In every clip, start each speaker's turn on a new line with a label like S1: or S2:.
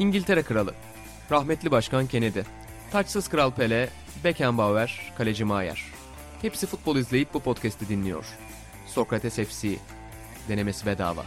S1: İngiltere Kralı, rahmetli Başkan Kennedy, taçsız Kral Pele, Beckenbauer, Kaleci Maier. Hepsi futbol izleyip bu podcast'i dinliyor. Sokrates FC, denemesi bedava.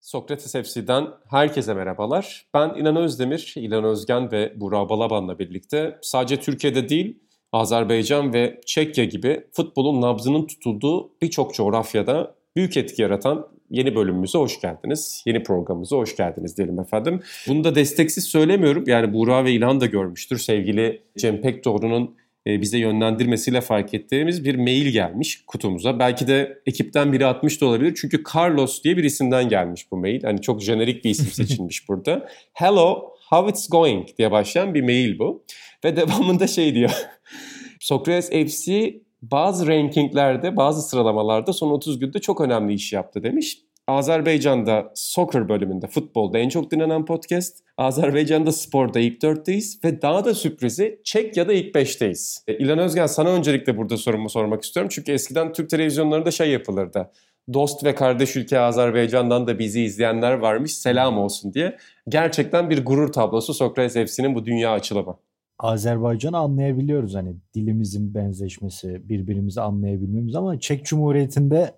S2: Sokrates FC'den herkese merhabalar. Ben İnan Özdemir, İlan Özgen ve Burak Balaban'la birlikte sadece Türkiye'de değil, Azerbaycan ve Çekya gibi futbolun nabzının tutulduğu birçok coğrafyada büyük etki yaratan yeni bölümümüze hoş geldiniz. Yeni programımıza hoş geldiniz diyelim efendim. Bunu da desteksiz söylemiyorum. Yani Buğra ve İlhan da görmüştür. Sevgili Cem Pekdoğru'nun e, bize yönlendirmesiyle fark ettiğimiz bir mail gelmiş kutumuza. Belki de ekipten biri atmış da olabilir. Çünkü Carlos diye bir isimden gelmiş bu mail. Hani çok jenerik bir isim seçilmiş burada. Hello, how it's going diye başlayan bir mail bu. Ve devamında şey diyor. Sokrates FC bazı rankinglerde, bazı sıralamalarda son 30 günde çok önemli iş yaptı demiş. Azerbaycan'da soccer bölümünde, futbolda en çok dinlenen podcast. Azerbaycan'da sporda ilk dörtteyiz ve daha da sürprizi Çekya'da ilk beşteyiz. E, İlhan Özgen sana öncelikle burada sorumu sormak istiyorum. Çünkü eskiden Türk televizyonlarında şey yapılırdı. Dost ve kardeş ülke Azerbaycan'dan da bizi izleyenler varmış selam olsun diye. Gerçekten bir gurur tablosu Sokrates FC'nin bu dünya açılımı.
S3: Azerbaycan'ı anlayabiliyoruz hani dilimizin benzeşmesi, birbirimizi anlayabilmemiz ama Çek Cumhuriyeti'nde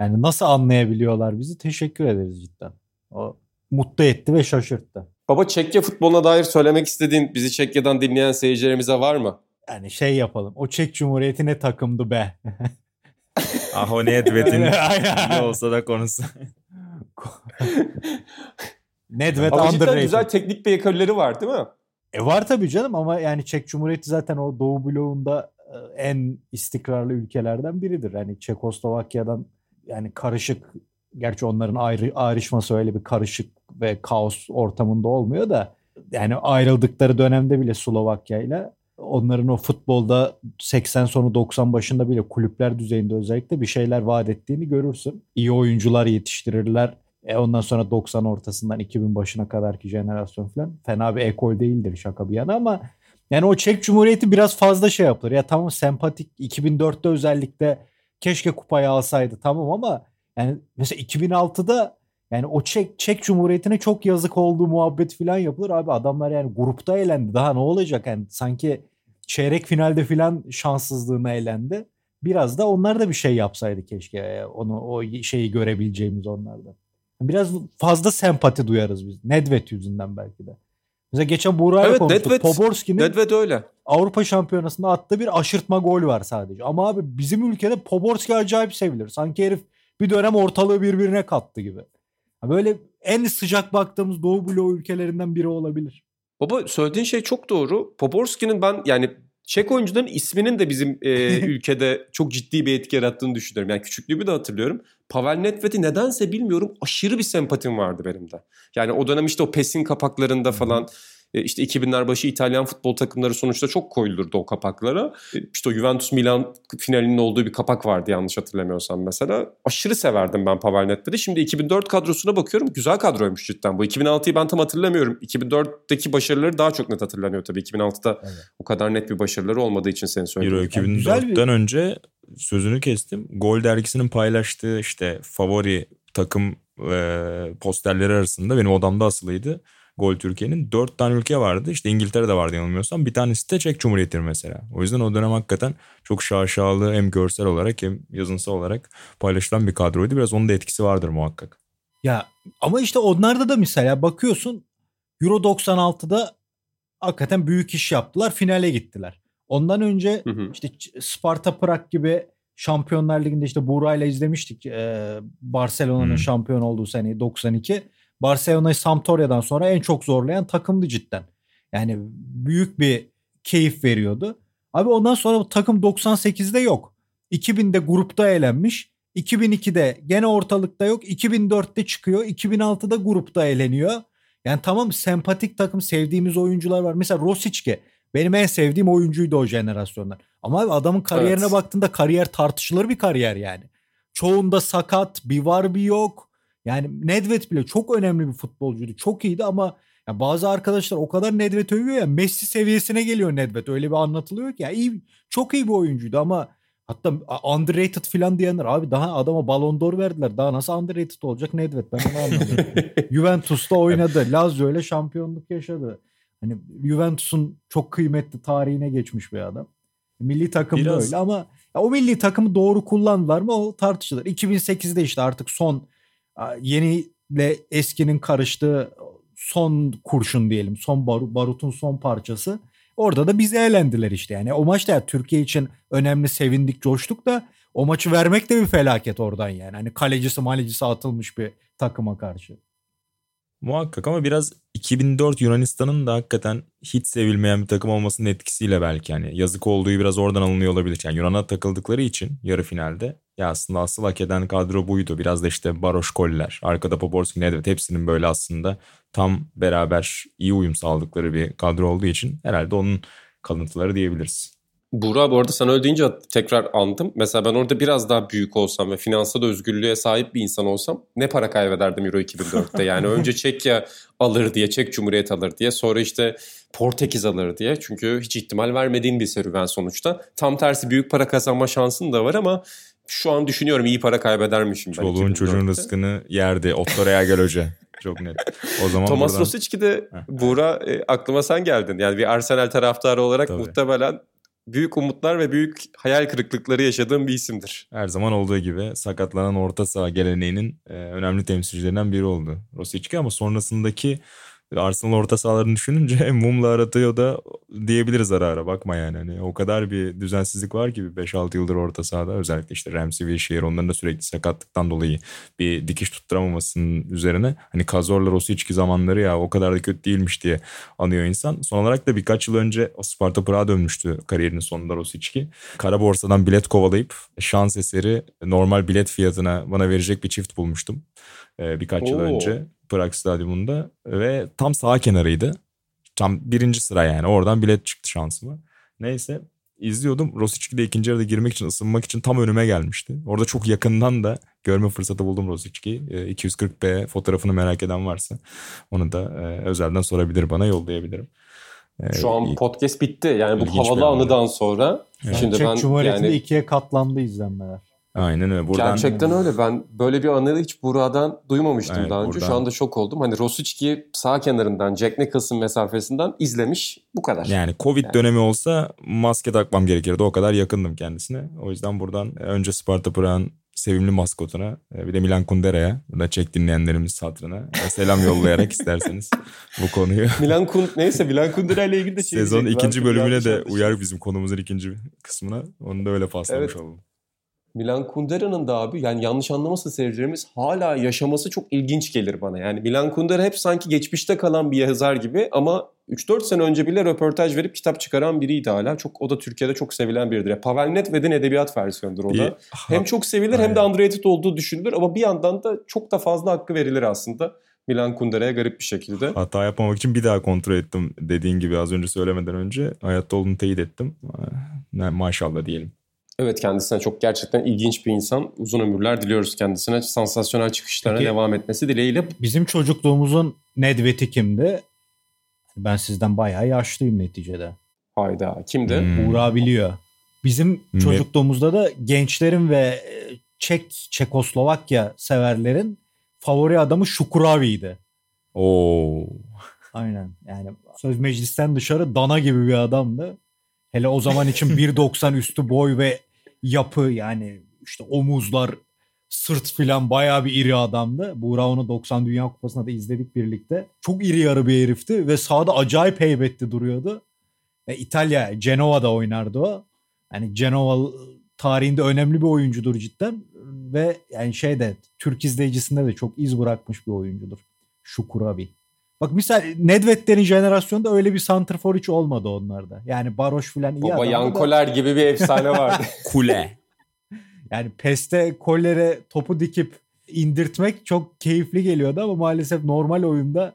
S3: yani nasıl anlayabiliyorlar bizi teşekkür ederiz cidden. O mutlu etti ve şaşırttı.
S2: Baba Çekya futboluna dair söylemek istediğin bizi Çekya'dan dinleyen seyircilerimize var mı?
S3: Yani şey yapalım. O Çek Cumhuriyeti ne takımdı be.
S4: ah o Nedved'in ne olsa da konusu.
S2: Nedved Ama cidden güzel teknik bir ekolleri var değil mi?
S3: E var tabii canım ama yani Çek Cumhuriyeti zaten o Doğu bloğunda e, en istikrarlı ülkelerden biridir. Yani Çekoslovakya'dan yani karışık gerçi onların ayrı ayrışması öyle bir karışık ve kaos ortamında olmuyor da yani ayrıldıkları dönemde bile Slovakya ile onların o futbolda 80 sonu 90 başında bile kulüpler düzeyinde özellikle bir şeyler vaat ettiğini görürsün. İyi oyuncular yetiştirirler. E ondan sonra 90 ortasından 2000 başına kadarki jenerasyon falan fena bir ekol değildir şaka bir yana ama yani o Çek Cumhuriyeti biraz fazla şey yapılır. Ya tamam sempatik 2004'te özellikle keşke kupayı alsaydı tamam ama yani mesela 2006'da yani o Çek, Çek Cumhuriyeti'ne çok yazık olduğu muhabbet falan yapılır. Abi adamlar yani grupta eğlendi. Daha ne olacak? Yani sanki çeyrek finalde falan şanssızlığına eğlendi. Biraz da onlar da bir şey yapsaydı keşke. Onu o şeyi görebileceğimiz onlarda. Biraz fazla sempati duyarız biz. Nedved yüzünden belki de. Mesela geçen Buğra'yla evet, konuştuk. Nedved,
S2: Poborski'nin Nedved öyle.
S3: Avrupa Şampiyonası'nda attığı bir aşırtma gol var sadece. Ama abi bizim ülkede Poborski acayip sevilir. Sanki herif bir dönem ortalığı birbirine kattı gibi. Böyle en sıcak baktığımız Doğu bloğu ülkelerinden biri olabilir.
S2: Baba söylediğin şey çok doğru. Poborski'nin ben yani Çek oyuncuların isminin de bizim e, ülkede çok ciddi bir etki yarattığını düşünüyorum. Yani küçüklüğümü de hatırlıyorum. Pavel Nedved'i nedense bilmiyorum aşırı bir sempatim vardı benim de. Yani o dönem işte o PES'in kapaklarında falan e, işte 2000'ler başı İtalyan futbol takımları sonuçta çok koyulurdu o kapaklara. E, işte o Juventus Milan finalinin olduğu bir kapak vardı yanlış hatırlamıyorsam mesela. Aşırı severdim ben Pavel Nedved'i. Şimdi 2004 kadrosuna bakıyorum. Güzel kadroymuş cidden bu. 2006'yı ben tam hatırlamıyorum. 2004'teki başarıları daha çok net hatırlanıyor tabii. 2006'da evet. o kadar net bir başarıları olmadığı için seni söylüyorum.
S4: Euro 2004'ten bir... önce sözünü kestim. Gol dergisinin paylaştığı işte favori takım e, posterleri arasında benim odamda asılıydı. Gol Türkiye'nin. Dört tane ülke vardı. İşte İngiltere'de vardı yanılmıyorsam. Bir tanesi de Çek Cumhuriyeti mesela. O yüzden o dönem hakikaten çok şaşalı hem görsel olarak hem yazınsal olarak paylaşılan bir kadroydu. Biraz onun da etkisi vardır muhakkak.
S3: Ya ama işte onlarda da mesela bakıyorsun Euro 96'da hakikaten büyük iş yaptılar. Finale gittiler. Ondan önce hı hı. işte Sparta Prag gibi Şampiyonlar Ligi'nde işte Buğra'yla izlemiştik. Ee, Barcelona'nın şampiyon olduğu sene 92. Barcelona'yı Sampdoria'dan sonra en çok zorlayan takımdı cidden. Yani büyük bir keyif veriyordu. Abi ondan sonra bu takım 98'de yok. 2000'de grupta elenmiş. 2002'de gene ortalıkta yok. 2004'te çıkıyor. 2006'da grupta eğleniyor. Yani tamam sempatik takım sevdiğimiz oyuncular var. Mesela Rosicke benim en sevdiğim oyuncuydu o jenerasyondan. Ama abi adamın kariyerine evet. baktığında kariyer tartışılır bir kariyer yani. Çoğunda sakat, bir var bir yok. Yani Nedved bile çok önemli bir futbolcuydu. Çok iyiydi ama ya bazı arkadaşlar o kadar Nedved övüyor ya Messi seviyesine geliyor Nedved. Öyle bir anlatılıyor ki. Ya iyi, çok iyi bir oyuncuydu ama Hatta underrated falan diyenler abi daha adama Ballon d'Or verdiler. Daha nasıl underrated olacak Nedved ben onu anlamıyorum. Juventus'ta oynadı. Lazio ile şampiyonluk yaşadı. Hani Juventus'un çok kıymetli tarihine geçmiş bir adam. Milli takımda
S4: Biraz-
S3: öyle ama ya o milli takımı doğru kullandılar mı o tartışılır. 2008'de işte artık son yeniyle eskinin karıştığı son kurşun diyelim. Son baru- barutun son parçası. Orada da bizi eğlendiler işte. Yani o maçta ya Türkiye için önemli sevindik, coştuk da o maçı vermek de bir felaket oradan yani. Hani kalecisi malecisi atılmış bir takıma karşı.
S4: Muhakkak ama biraz 2004 Yunanistan'ın da hakikaten hiç sevilmeyen bir takım olmasının etkisiyle belki hani yazık olduğu biraz oradan alınıyor olabilir. Yani Yunan'a takıldıkları için yarı finalde ya aslında asıl hak eden kadro buydu. Biraz da işte Baroş Koller, arkada Poborski, Nedved hepsinin böyle aslında tam beraber iyi uyum sağladıkları bir kadro olduğu için herhalde onun kalıntıları diyebiliriz.
S2: Buğra bu arada sen öyle deyince tekrar andım. Mesela ben orada biraz daha büyük olsam ve finansal özgürlüğe sahip bir insan olsam ne para kaybederdim Euro 2004'te. Yani önce Çekya alır diye, Çek Cumhuriyet alır diye sonra işte Portekiz alır diye. Çünkü hiç ihtimal vermediğin bir serüven sonuçta. Tam tersi büyük para kazanma şansın da var ama şu an düşünüyorum iyi para kaybedermişim
S4: Çoluğun çocuğun
S2: 2004'te.
S4: rızkını yerdi. Otto Reagel Hoca. Çok net. O zaman
S2: Thomas
S4: buradan...
S2: Rosicki de. Buğra e, aklıma sen geldin. Yani bir Arsenal taraftarı olarak
S4: Tabii.
S2: muhtemelen büyük umutlar ve büyük hayal kırıklıkları yaşadığım bir isimdir.
S4: her zaman olduğu gibi sakatlanan orta saha geleneğinin e, önemli temsilcilerinden biri oldu. Rosicki ama sonrasındaki Arsenal orta sahalarını düşününce mumla aratıyor da diyebiliriz ara ara bakma yani. Hani o kadar bir düzensizlik var ki bir 5-6 yıldır orta sahada özellikle işte Ramsey ve Shearer onların da sürekli sakatlıktan dolayı bir dikiş tutturamamasının üzerine hani Kazor'la Rosicki zamanları ya o kadar da kötü değilmiş diye anıyor insan. Son olarak da birkaç yıl önce o Sparta Prag'a dönmüştü kariyerinin sonunda Rosicki. Kara borsadan bilet kovalayıp şans eseri normal bilet fiyatına bana verecek bir çift bulmuştum. Ee, birkaç yıl
S2: Oo.
S4: önce Prag Stadyumunda ve tam sağ kenarıydı. Tam birinci sıra yani oradan bilet çıktı şansıma. Neyse izliyordum. Rosicki de ikinci yarıda girmek için ısınmak için tam önüme gelmişti. Orada çok yakından da görme fırsatı buldum Rosicki'yi. Ee, 240p fotoğrafını merak eden varsa onu da e, özelden sorabilir bana yollayabilirim. Ee,
S2: Şu an podcast bitti. Yani bu havalı
S4: anı.
S2: anıdan sonra.
S4: Evet.
S2: Şimdi
S3: Çek
S2: ben
S3: Cumhuriyeti'nde
S2: yani
S3: ikiye katlandı izlenmeler.
S4: Aynen öyle. Buradan
S2: gerçekten öyle. Ben böyle bir anı hiç Buğra'dan duymamıştım
S4: Evet,
S2: daha önce. Şu
S4: buradan-
S2: anda şok oldum. Hani Rosicki sağ kenarından Jack Nicholson mesafesinden izlemiş. Bu kadar.
S4: Yani Covid
S2: Yani.
S4: dönemi olsa maske takmam gerekirdi. O kadar yakındım kendisine. O yüzden buradan önce Sparta Prag'ın sevimli maskotuna e, bir de Milan Kundera'ya da çek dinleyenlerimiz hatırına e, selam yollayarak isterseniz bu konuyu
S2: Milan Kun neyse Milan Kundera ile ilgili de şey diyecektim.
S4: ikinci bölümüne de uyar bizim konumuzun ikinci kısmına. Onu da öyle paslamış
S2: Evet.
S4: olalım.
S2: Milan Kundera'nın da abi yani yanlış anlamasın seyircilerimiz hala yaşaması çok ilginç gelir bana. Yani Milan Kundera hep sanki geçmişte kalan bir yazar gibi ama 3-4 sene önce bile röportaj verip kitap çıkaran biriydi hala. Çok o da Türkiye'de çok sevilen biridir. Ya Pavel Nedved'in edebiyat versiyonudur o
S4: Bir
S2: da. Hem çok sevilir hem de underrated olduğu düşünülür ama bir yandan da çok da fazla hakkı verilir aslında. Milan Kundera'ya garip bir şekilde.
S4: Hata yapmamak için bir daha kontrol ettim dediğin gibi az önce söylemeden önce. Hayatta olduğunu teyit ettim. Ne, maşallah diyelim.
S2: Evet kendisine çok gerçekten ilginç bir insan. Uzun ömürler diliyoruz kendisine. Sansasyonel çıkışlarına
S3: Peki-
S2: devam etmesi dileğiyle.
S3: Bizim çocukluğumuzun Nedved'i kimdi? Ben sizden bayağı yaşlıyım neticede.
S2: Hayda kimdi?
S4: Hmm.
S3: Buğra biliyor. Bizim çocukluğumuzda da gençlerin ve e, Çek, Çekoslovakya severlerin favori adamı Şukuravi'ydi.
S4: Oo.
S3: Aynen. Yani söz meclisten dışarı dana gibi bir adamdı. Hele o zaman için 1.90 üstü boy ve yapı yani işte omuzlar, sırt filan bayağı bir iri adamdı. Buğra onu 90 Dünya Kupası'nda da izledik birlikte. Çok iri yarı bir herifti ve sahada acayip heybetli duruyordu. E, İtalya, Cenova'da oynardı o. Yani Cenova tarihinde önemli bir oyuncudur cidden. Ve yani şeyde Türk izleyicisinde de çok iz bırakmış bir oyuncudur. Şukurabi. Bak misal Nedved'lerin jenerasyonda öyle bir santrfor hiç olmadı onlarda. Yani Baroş filan iyi
S2: Baba
S3: adam da-
S2: Yankoler gibi bir efsane vardı.
S4: Kule.
S3: Yani peste kollere topu dikip indirtmek çok keyifli geliyordu ama maalesef normal oyunda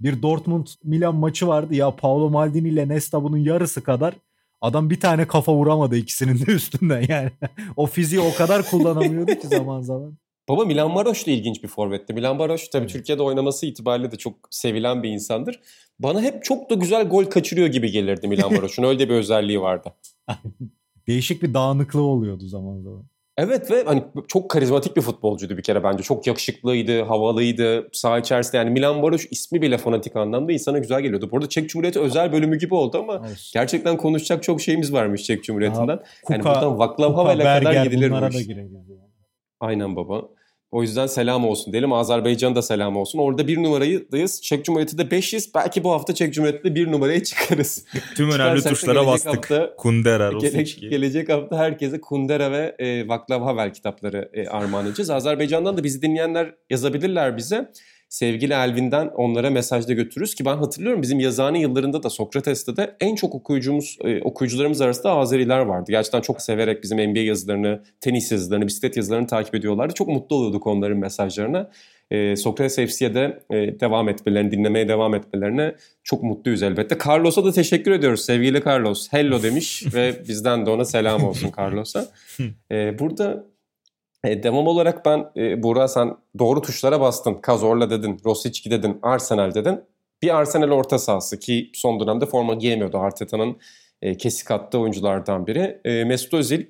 S3: bir Dortmund Milan maçı vardı ya Paolo Maldini ile Nesta bunun yarısı kadar adam bir tane kafa vuramadı ikisinin de üstünden yani. o fiziği o kadar kullanamıyordu ki zaman zaman.
S2: Baba Milan Baroş da ilginç bir forvetti. Milan Baroş tabii
S3: Evet.
S2: Türkiye'de oynaması itibariyle de çok sevilen bir insandır. Bana hep çok da güzel gol kaçırıyor gibi gelirdi Milan Baroş'un. Öyle bir özelliği vardı.
S3: değişik bir dağınıklığı oluyordu zaman zaman.
S2: Evet ve hani çok karizmatik bir futbolcuydu bir kere bence. Çok yakışıklıydı, havalıydı. Saha içerisinde yani Milan Baroş ismi bile fanatik anlamda insana güzel geliyordu. Bu arada Çek Cumhuriyeti özel bölümü gibi oldu ama
S3: Olsun.
S2: gerçekten konuşacak çok şeyimiz varmış Çek Cumhuriyeti'nden.
S3: Kuka,
S2: yani buradan Havel'e kadar gidilir bu iş.
S3: da.
S2: Aynen baba. O yüzden selam olsun diyelim. Azerbaycan'a da selam olsun. Orada bir numarayız. Çek Cumhuriyeti'de 5'iz. Belki bu hafta Çek Cumhuriyeti'de bir numaraya çıkarız.
S4: Tüm önemli tuşlara bastık.
S2: hafta-
S4: Kundera,
S2: Gele- gelecek hafta herkese Kundera ve e, Vaclav Havel kitapları e, armağan edeceğiz. Azerbaycan'dan da bizi dinleyenler yazabilirler bize. Sevgili Elvin'den onlara mesajda götürürüz ki ben hatırlıyorum bizim yazıhane yıllarında da Sokrates'te de en çok okuyucumuz e, okuyucularımız arasında Azeriler vardı. Gerçekten çok severek bizim NBA yazılarını, tenis yazılarını, bisiklet yazılarını takip ediyorlardı. Çok mutlu oluyorduk onların mesajlarına. E, Sokrates FC'ye de e, devam etmelerini, dinlemeye devam etmelerine çok mutluyuz elbette. Carlos'a da teşekkür ediyoruz sevgili Carlos. Hello demiş ve bizden de ona selam olsun Carlos'a. E, burada e, devam olarak ben e, Buğra sen doğru tuşlara bastın. Kazorla dedin, Rosicki dedin, Arsenal dedin. Bir Arsenal orta sahası ki son dönemde forma giyemiyordu Arteta'nın e, kesik attığı oyunculardan biri. E, Mesut Özil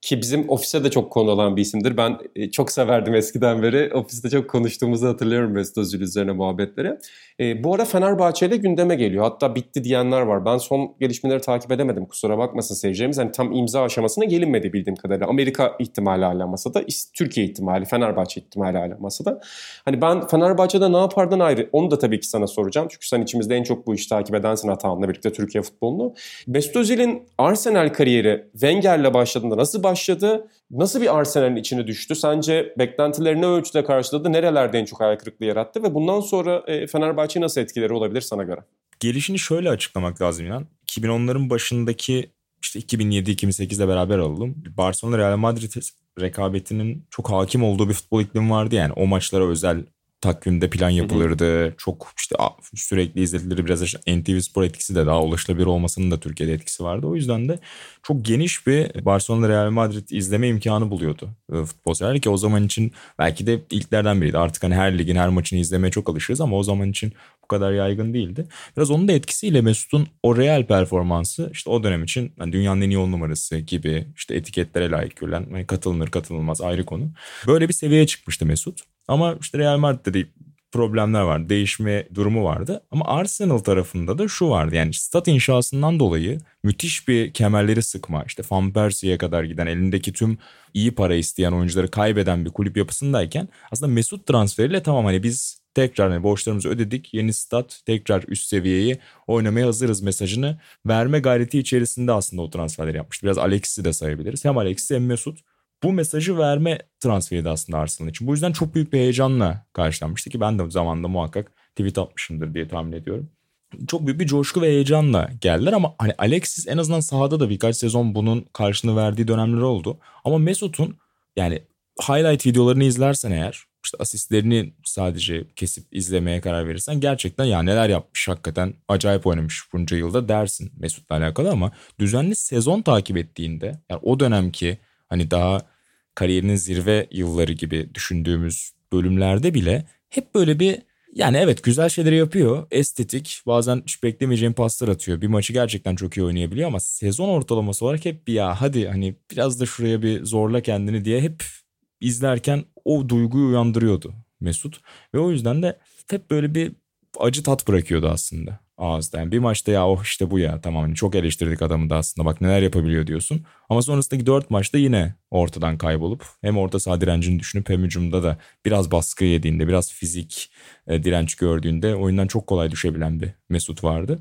S2: ki bizim ofise de çok konu olan bir isimdir. Ben e, çok severdim eskiden beri. Ofiste çok konuştuğumuzu hatırlıyorum Mesut Özil üzerine muhabbetleri. E, bu ara Fenerbahçe'de gündeme geliyor. Hatta bitti diyenler var. Ben son gelişmeleri takip edemedim. Kusura bakmasın seyircilerimiz. Hani tam imza aşamasına gelinmedi bildiğim kadarıyla. Amerika ihtimali hala masada. Türkiye ihtimali, Fenerbahçe ihtimali hala masada. Hani ben Fenerbahçe'de ne yapardan ayrı onu da tabii ki sana soracağım. Çünkü sen içimizde en çok bu işi takip edensin hatanla birlikte Türkiye futbolunu. Mesut Özil'in Arsenal kariyeri Wenger'le başladığında nasıl başladı? Nasıl bir Arsenal'in içine düştü? Sence beklentileri ne ölçüde karşıladı? Nerelerde en çok hayal kırıklığı yarattı? Ve bundan sonra e, Fenerbahçe'ye nasıl etkileri olabilir sana göre?
S4: gelişini şöyle açıklamak lazım inan. 2010'ların başındaki işte 2007-2008'le beraber alalım. Barcelona Real Madrid rekabetinin çok hakim olduğu bir futbol iklimi vardı yani. O maçlara özel takvimde plan yapılırdı. Çok işte sürekli izletilir biraz işte NTV Spor etkisi de daha ulaşılabilir olmasının da Türkiye'de etkisi vardı. O yüzden de çok geniş bir Barcelona Real Madrid izleme imkanı buluyordu e, futbol severler ki o zaman için belki de ilklerden biriydi. Artık hani her ligin her maçını izlemeye çok alışırız ama o zaman için kadar yaygın değildi. Biraz onun da etkisiyle Mesut'un o real performansı işte o dönem için hani dünyanın en iyi on numarası gibi işte etiketlere layık görülen hani katılınır katılılmaz ayrı konu. Böyle bir seviyeye çıkmıştı Mesut. Ama işte Real Madrid'de de problemler vardı. Değişme durumu vardı. Ama Arsenal tarafında da şu vardı. Yani stat inşasından dolayı müthiş bir kemerleri sıkma. işte Van Persie'ye kadar giden elindeki tüm iyi para isteyen oyuncuları kaybeden bir kulüp yapısındayken aslında Mesut transferiyle tamam hani biz tekrar hani borçlarımızı ödedik. Yeni stat tekrar üst seviyeyi oynamaya hazırız mesajını verme gayreti içerisinde aslında o transferleri yapmıştı. Biraz Alexis'i de sayabiliriz. Hem Alexis hem Mesut bu mesajı verme transferiydi aslında Arsenal için. Bu yüzden çok büyük bir heyecanla karşılanmıştı ki ben de zamanında muhakkak tweet atmışımdır diye tahmin ediyorum. Çok büyük bir coşku ve heyecanla geldiler ama hani Alexis en azından sahada da birkaç sezon bunun karşılığını verdiği dönemler oldu. Ama Mesut'un yani highlight videolarını izlersen eğer işte asistlerini sadece kesip izlemeye karar verirsen gerçekten ya neler yapmış hakikaten acayip oynamış bunca yılda dersin Mesut'la alakalı ama düzenli sezon takip ettiğinde yani o dönemki hani daha kariyerinin zirve yılları gibi düşündüğümüz bölümlerde bile hep böyle bir yani evet güzel şeyleri yapıyor. Estetik bazen hiç beklemeyeceğin paslar atıyor. Bir maçı gerçekten çok iyi oynayabiliyor ama sezon ortalaması olarak hep bir ya hadi hani biraz da şuraya bir zorla kendini diye hep izlerken o duyguyu uyandırıyordu Mesut. Ve o yüzden de hep böyle bir acı tat bırakıyordu aslında ağızda. Yani bir maçta ya oh işte bu ya tamam hani çok eleştirdik adamı da aslında bak neler yapabiliyor diyorsun. Ama sonrasındaki dört maçta yine ortadan kaybolup hem orta saha direncini düşünüp hem hücumda da biraz baskı yediğinde biraz fizik e, direnç gördüğünde oyundan çok kolay düşebilen bir Mesut vardı.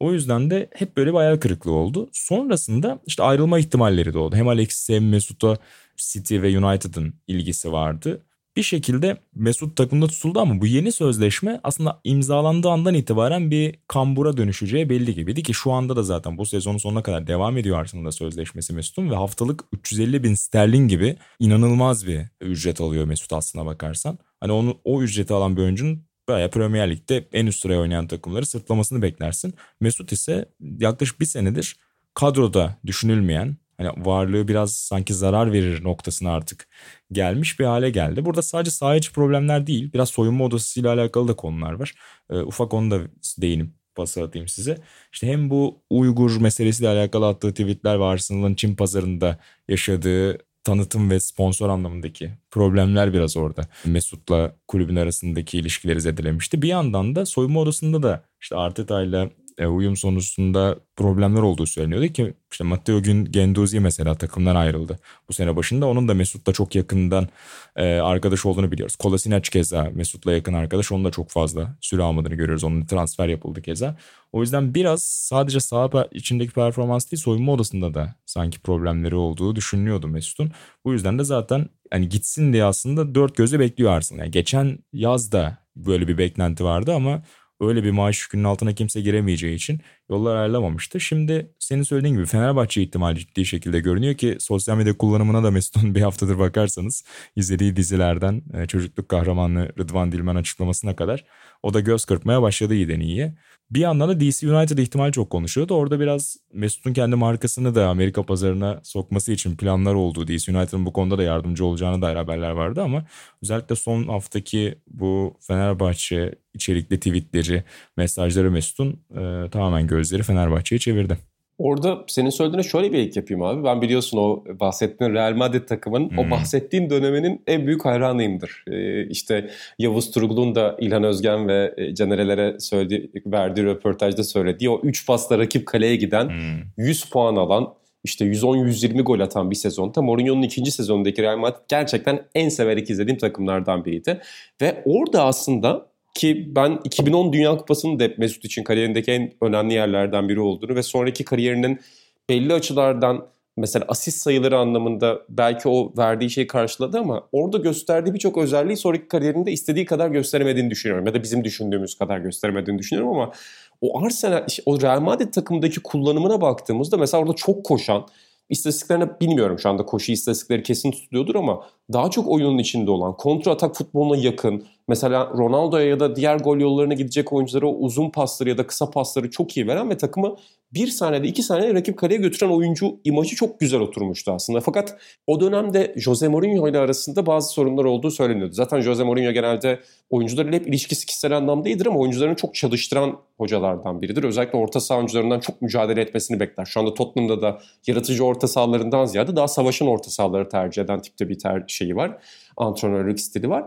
S4: O yüzden de hep böyle bir hayal kırıklığı oldu. Sonrasında işte ayrılma ihtimalleri de oldu. Hem Alexis'e hem Mesut'a City ve United'ın ilgisi vardı. Bir şekilde Mesut takımda tutuldu ama bu yeni sözleşme aslında imzalandığı andan itibaren bir kambura dönüşeceği belli gibiydi ki şu anda da zaten bu sezonun sonuna kadar devam ediyor Arsenal'da sözleşmesi Mesut'un ve haftalık 350 bin sterlin gibi inanılmaz bir ücret alıyor Mesut aslına bakarsan. Hani onu o ücreti alan bir oyuncunun bayağı Premier Lig'de en üst sıraya oynayan takımları sırtlamasını beklersin. Mesut ise yaklaşık bir senedir kadroda düşünülmeyen hani varlığı biraz sanki zarar verir noktasına artık gelmiş bir hale geldi. Burada sadece saha problemler değil biraz soyunma odasıyla alakalı da konular var. Ee, ufak onu da değinip pası atayım size. İşte hem bu Uygur meselesiyle alakalı attığı tweetler var. Arsenal'ın Çin pazarında yaşadığı tanıtım ve sponsor anlamındaki problemler biraz orada. Mesut'la kulübün arasındaki ilişkileri zedelemişti. Bir yandan da soyunma odasında da işte Arteta'yla e, uyum sonucunda problemler olduğu söyleniyordu ki işte Matteo Genduzi mesela takımdan ayrıldı. Bu sene başında onun da Mesut'la çok yakından e, arkadaş olduğunu biliyoruz. Kolasinac keza Mesut'la yakın arkadaş. Onun da çok fazla süre almadığını görüyoruz. Onun transfer yapıldı keza. O yüzden biraz sadece saha içindeki performans değil soyunma odasında da sanki problemleri olduğu düşünülüyordu Mesut'un. Bu yüzden de zaten hani gitsin diye aslında dört gözle bekliyor Arsenal. Yani geçen yaz da böyle bir beklenti vardı ama öyle bir maaş yükünün altına kimse giremeyeceği için yollar ayrılamamıştı. Şimdi senin söylediğin gibi Fenerbahçe ihtimali ciddi şekilde görünüyor ki sosyal medya kullanımına da Mesut'un bir haftadır bakarsanız izlediği dizilerden e, çocukluk kahramanı Rıdvan Dilmen açıklamasına kadar o da göz kırpmaya başladı iyiden iyiye. Bir yandan da DC United ihtimal çok konuşuyordu. Orada biraz Mesut'un kendi markasını da Amerika pazarına sokması için planlar olduğu, DC United'ın bu konuda da yardımcı olacağını dair haberler vardı ama özellikle son haftaki bu Fenerbahçe içerikli tweetleri, mesajları Mesut'un e, tamamen gözleri Fenerbahçe'ye çevirdi.
S2: Orada senin söylediğine şöyle bir ek yapayım abi. Ben biliyorsun o bahsettiğin Real Madrid takımın hmm. o bahsettiğin döneminin en büyük hayranıyımdır. Ee, işte Yavuz Turgul'un da İlhan Özgen ve e, Canerelere söylediği, verdiği röportajda söylediği o 3 pasla rakip kaleye giden hmm. 100 puan alan işte 110-120 gol atan bir sezonda Mourinho'nun ikinci sezonundaki Real Madrid gerçekten en severek izlediğim takımlardan biriydi. Ve orada aslında ki ben 2010 Dünya Kupası'nın da Mesut için kariyerindeki en önemli yerlerden biri olduğunu ve sonraki kariyerinin belli açılardan mesela asist sayıları anlamında belki o verdiği şeyi karşıladı ama orada gösterdiği birçok özelliği sonraki kariyerinde istediği kadar gösteremediğini düşünüyorum. Ya da bizim düşündüğümüz kadar gösteremediğini düşünüyorum ama o Arsenal, o Real Madrid takımındaki kullanımına baktığımızda mesela orada çok koşan, İstatistiklerine bilmiyorum şu anda koşu istatistikleri kesin tutuyordur ama daha çok oyunun içinde olan, kontra atak futboluna yakın, mesela Ronaldo'ya ya da diğer gol yollarına gidecek oyunculara uzun pasları ya da kısa pasları çok iyi veren ve takımı bir saniyede iki saniyede rakip kaleye götüren oyuncu imajı çok güzel oturmuştu aslında. Fakat o dönemde Jose Mourinho ile arasında bazı sorunlar olduğu söyleniyordu. Zaten Jose Mourinho genelde oyuncularıyla hep ilişkisi kişisel anlamda iyidir ama oyuncularını çok çalıştıran hocalardan biridir. Özellikle orta saha oyuncularından çok mücadele etmesini bekler. Şu anda Tottenham'da da yaratıcı orta sahalarından ziyade daha savaşın orta sahaları tercih eden tipte bir ter şeyi var. Antrenörlük stili var.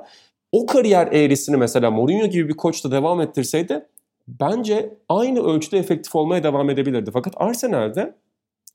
S2: O kariyer eğrisini mesela Mourinho gibi bir koçla devam ettirseydi bence aynı ölçüde efektif olmaya devam edebilirdi. Fakat Arsenal'de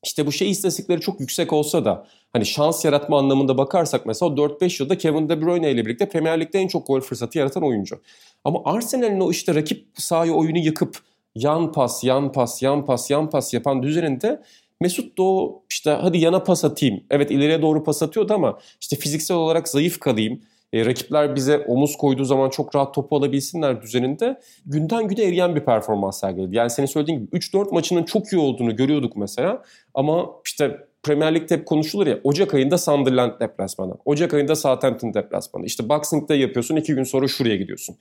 S2: işte bu şey istatistikleri çok yüksek olsa da hani şans yaratma anlamında bakarsak mesela 4-5 yılda Kevin De Bruyne ile birlikte Premier Lig'de en çok gol fırsatı yaratan oyuncu. Ama Arsenal'in o işte rakip sahaya oyunu yıkıp yan pas, yan pas, yan pas, yan pas yapan düzeninde Mesut da o işte hadi yana pas atayım. Evet ileriye doğru pas atıyordu ama işte fiziksel olarak zayıf kalayım e, rakipler bize omuz koyduğu zaman çok rahat topu alabilsinler düzeninde günden güne eriyen bir performans sergiledi. Yani senin söylediğin gibi 3-4 maçının çok iyi olduğunu görüyorduk mesela ama işte Premier Lig'de hep konuşulur ya Ocak ayında Sunderland deplasmanı, Ocak ayında Southampton deplasmanı. İşte Boxing Day yapıyorsun iki gün sonra şuraya gidiyorsun.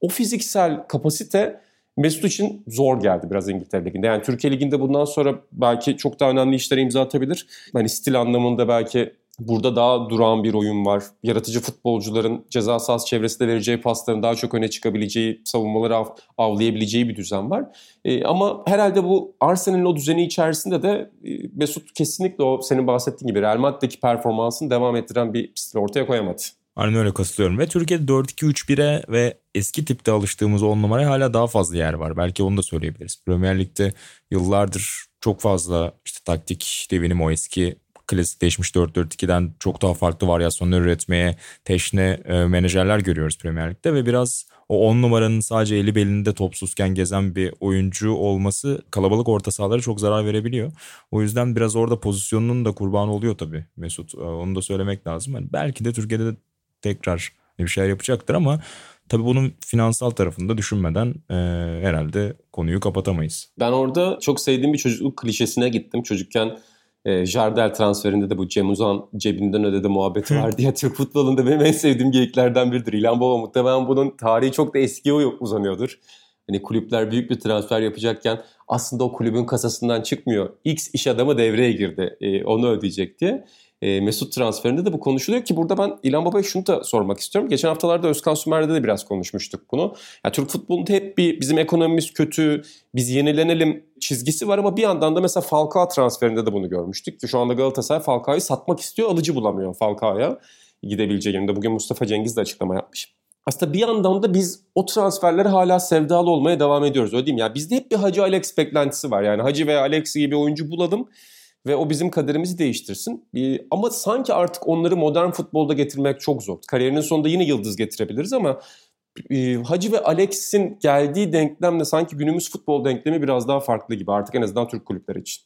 S2: O fiziksel kapasite Mesut için zor geldi biraz İngiltere Ligi'nde. Yani Türkiye Ligi'nde bundan sonra belki çok daha önemli işlere imza atabilir. Hani stil anlamında belki Burada daha duran bir oyun var. Yaratıcı futbolcuların ceza sahası çevresinde vereceği pasların daha çok öne çıkabileceği, savunmaları av, avlayabileceği bir düzen var. E, ama herhalde bu Arsenal'in o düzeni içerisinde de e, Mesut kesinlikle o senin bahsettiğin gibi Real Madrid'deki performansını devam ettiren bir stil ortaya koyamadı.
S4: Aynen öyle katılıyorum. Ve Türkiye'de 4-2-3-1'e ve eski tipte alıştığımız 10 numaraya hala daha fazla yer var. Belki onu da söyleyebiliriz. Premier Lig'de yıllardır çok fazla işte taktik devinim o eski klasikleşmiş 4-4-2'den çok daha farklı varyasyonlar üretmeye teşne e, menajerler görüyoruz Premier Lig'de ve biraz o 10 numaranın sadece eli belinde topsuzken gezen bir oyuncu olması kalabalık orta sahalara çok zarar verebiliyor. O yüzden biraz orada pozisyonunun da kurbanı oluyor tabii Mesut. E, onu da söylemek lazım. Yani belki de Türkiye'de de tekrar bir şeyler yapacaktır ama Tabii bunun finansal tarafını da düşünmeden e, herhalde konuyu kapatamayız.
S2: Ben orada çok sevdiğim bir çocukluk klişesine gittim. Çocukken e, Jardel transferinde de bu Cem Uzan cebinden ödedi muhabbeti var diye Türk futbolunda benim en sevdiğim geyiklerden biridir. İlhan Baba muhtemelen bunun tarihi çok da eskiye uzanıyordur. Hani kulüpler büyük bir transfer yapacakken aslında o kulübün kasasından çıkmıyor. X iş adamı devreye girdi e, onu ödeyecek diye. E, Mesut transferinde de bu konuşuluyor ki burada ben İlhan Baba'ya şunu da sormak istiyorum. Geçen haftalarda Özkan Sümer'de de biraz konuşmuştuk bunu. Ya Türk futbolunda hep bir bizim ekonomimiz kötü, biz yenilenelim çizgisi var ama bir yandan da mesela Falcao transferinde de bunu görmüştük. Ki şu anda Galatasaray Falcao'yu satmak istiyor, alıcı bulamıyor Falcao'ya gidebileceğini. Bugün Mustafa Cengiz de açıklama yapmış. Aslında bir yandan da biz o transferlere hala sevdalı olmaya devam ediyoruz. Öyle değil mi? Yani bizde hep bir Hacı Alex beklentisi var. Yani Hacı veya Alex gibi oyuncu bulalım ve o bizim kaderimizi değiştirsin. Ama sanki artık onları modern futbolda getirmek çok zor. Kariyerinin sonunda yine yıldız getirebiliriz ama e, Hacı ve Alex'in geldiği denklemle sanki günümüz futbol denklemi biraz daha farklı gibi artık en azından Türk kulüpleri için.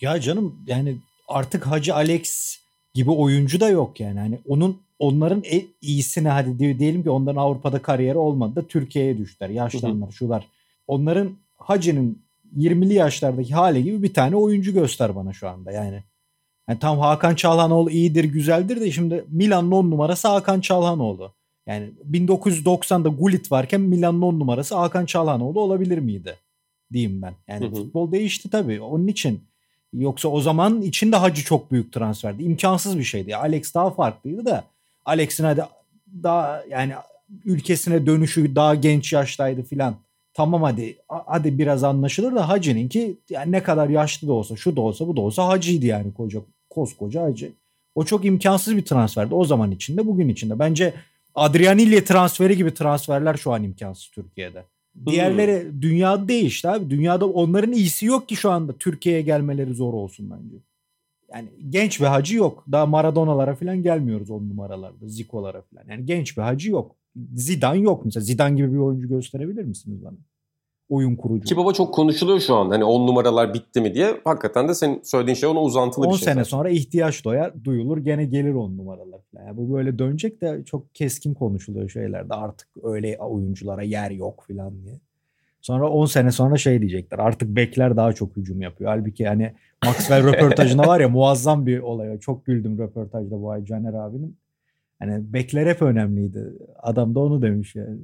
S3: Ya canım yani artık Hacı Alex gibi oyuncu da yok yani. Hani onun onların en iyisini hadi diyelim ki onların Avrupa'da kariyeri olmadı da Türkiye'ye düştüler. Yaşlanlar, şular. Onların Hacı'nın 20'li yaşlardaki hali gibi bir tane oyuncu göster bana şu anda yani. yani tam Hakan Çalhanoğlu iyidir, güzeldir de şimdi Milan'ın 10 numarası Hakan Çalhanoğlu. Yani 1990'da Gullit varken Milan'ın 10 numarası Hakan Çalhanoğlu olabilir miydi? Diyeyim ben. Yani hı hı. futbol değişti tabii. Onun için yoksa o zaman içinde Hacı çok büyük transferdi. İmkansız bir şeydi. Alex daha farklıydı da Alex'in hadi daha yani ülkesine dönüşü daha genç yaştaydı filan tamam hadi hadi biraz anlaşılır da Hacı'nın ki yani ne kadar yaşlı da olsa şu da olsa bu da olsa Hacı'ydı yani koca koskoca Hacı. O çok imkansız bir transferdi o zaman içinde bugün içinde. Bence Adrianilli transferi gibi transferler şu an imkansız Türkiye'de. Diğerleri hmm. dünyada değişti abi. Dünyada onların iyisi yok ki şu anda Türkiye'ye gelmeleri zor olsun bence. Yani genç bir hacı yok. Daha Maradona'lara falan gelmiyoruz on numaralarda. Ziko'lara falan. Yani genç bir hacı yok. Zidane yok mesela. Zidane gibi bir oyuncu gösterebilir misiniz bana? Oyun kurucu.
S2: Ki baba çok konuşuluyor şu an. Hani 10 numaralar bitti mi diye. Hakikaten de senin söylediğin şey ona uzantılı bir şey.
S3: 10 sene sonra ihtiyaç doyar, duyulur gene gelir 10 numaralar. Yani bu böyle dönecek de çok keskin konuşuluyor şeylerde. Artık öyle oyunculara yer yok falan diye. Sonra 10 sene sonra şey diyecekler. Artık bekler daha çok hücum yapıyor. Halbuki hani Maxwell röportajında var ya muazzam bir olay. Çok güldüm röportajda bu ay Caner abinin. Hani bekler hep önemliydi. Adam da onu demiş yani.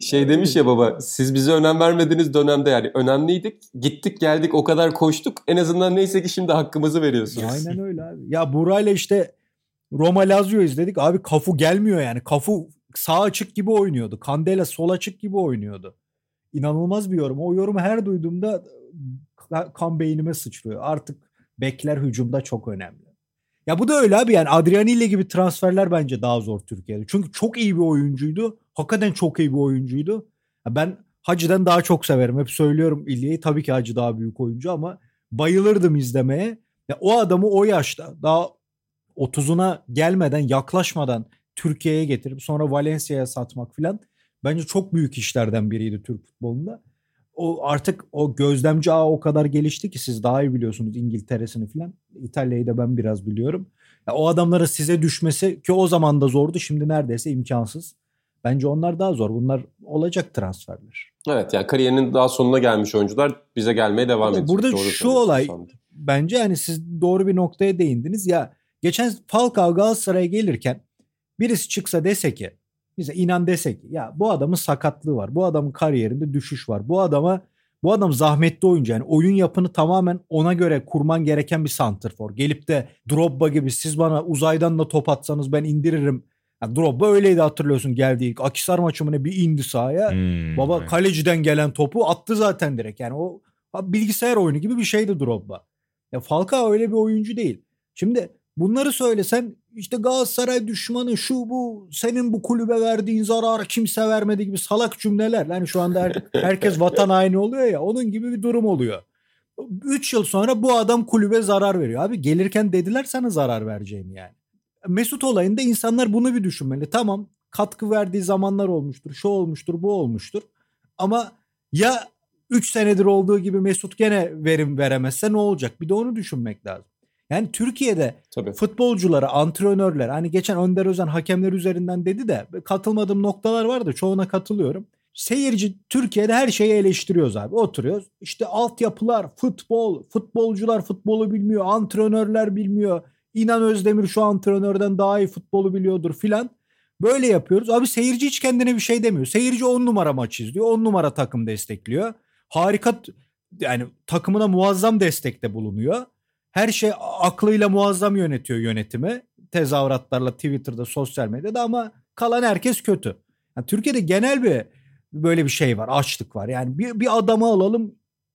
S2: Şey demiş ya baba siz bize önem vermediğiniz dönemde yani önemliydik. Gittik geldik o kadar koştuk. En azından neyse ki şimdi hakkımızı veriyorsunuz.
S3: Aynen öyle abi. Ya Buray'la işte Roma Lazio izledik. Abi Kafu gelmiyor yani. Kafu sağ açık gibi oynuyordu. Kandela sol açık gibi oynuyordu. İnanılmaz bir yorum. O yorumu her duyduğumda kan beynime sıçrıyor. Artık bekler hücumda çok önemli. Ya bu da öyle abi yani Adrianile gibi transferler bence daha zor Türkiye'de. Çünkü çok iyi bir oyuncuydu. Hakikaten çok iyi bir oyuncuydu. Ben Hacı'dan daha çok severim. Hep söylüyorum İlye'yi. Tabii ki Hacı daha büyük oyuncu ama bayılırdım izlemeye. Ya o adamı o yaşta daha 30'una gelmeden yaklaşmadan Türkiye'ye getirip sonra Valencia'ya satmak filan bence çok büyük işlerden biriydi Türk futbolunda o artık o gözlemci ağ o kadar gelişti ki siz daha iyi biliyorsunuz İngiltere'sini falan. İtalya'yı da ben biraz biliyorum. Ya o adamların size düşmesi ki o zaman da zordu şimdi neredeyse imkansız. Bence onlar daha zor. Bunlar olacak transferler.
S2: Evet yani kariyerinin daha sonuna gelmiş oyuncular bize gelmeye devam ediyor.
S3: Burada doğru şu olay sandım. bence hani siz doğru bir noktaya değindiniz. Ya geçen Falcao Galatasaray'a gelirken birisi çıksa dese ki bize inan desek ya bu adamın sakatlığı var. Bu adamın kariyerinde düşüş var. Bu adama bu adam zahmetli oyuncu yani oyun yapını tamamen ona göre kurman gereken bir santrfor. Gelip de Drogba gibi siz bana uzaydan da top atsanız ben indiririm. Yani Drogba öyleydi hatırlıyorsun geldiği ilk Akisar maçı mı ne bir indi sahaya. Hmm, Baba kaleciden gelen topu attı zaten direkt. Yani o bilgisayar oyunu gibi bir şeydi Drogba. Ya Falcao öyle bir oyuncu değil. Şimdi bunları söylesen işte Galatasaray düşmanı şu bu senin bu kulübe verdiğin zararı kimse vermedi gibi salak cümleler. Yani şu anda her, herkes vatan haini oluyor ya onun gibi bir durum oluyor. 3 yıl sonra bu adam kulübe zarar veriyor. Abi gelirken dediler sana zarar vereceğini yani. Mesut olayında insanlar bunu bir düşünmeli. Tamam katkı verdiği zamanlar olmuştur, şu olmuştur, bu olmuştur. Ama ya 3 senedir olduğu gibi Mesut gene verim veremezse ne olacak? Bir de onu düşünmek lazım. Yani Türkiye'de Tabii. futbolculara, antrenörler hani geçen Önder Özen hakemler üzerinden dedi de katılmadığım noktalar var da çoğuna katılıyorum. Seyirci Türkiye'de her şeyi eleştiriyoruz abi. Oturuyoruz. İşte altyapılar, futbol, futbolcular futbolu bilmiyor, antrenörler bilmiyor. İnan Özdemir şu antrenörden daha iyi futbolu biliyordur filan. Böyle yapıyoruz. Abi seyirci hiç kendine bir şey demiyor. Seyirci on numara maç izliyor. on numara takım destekliyor. Harika yani takımına muazzam destekte bulunuyor. Her şey aklıyla muazzam yönetiyor yönetimi. Tezahüratlarla Twitter'da, sosyal medyada ama kalan herkes kötü. Yani Türkiye'de genel bir böyle bir şey var. Açlık var. Yani bir, bir adamı alalım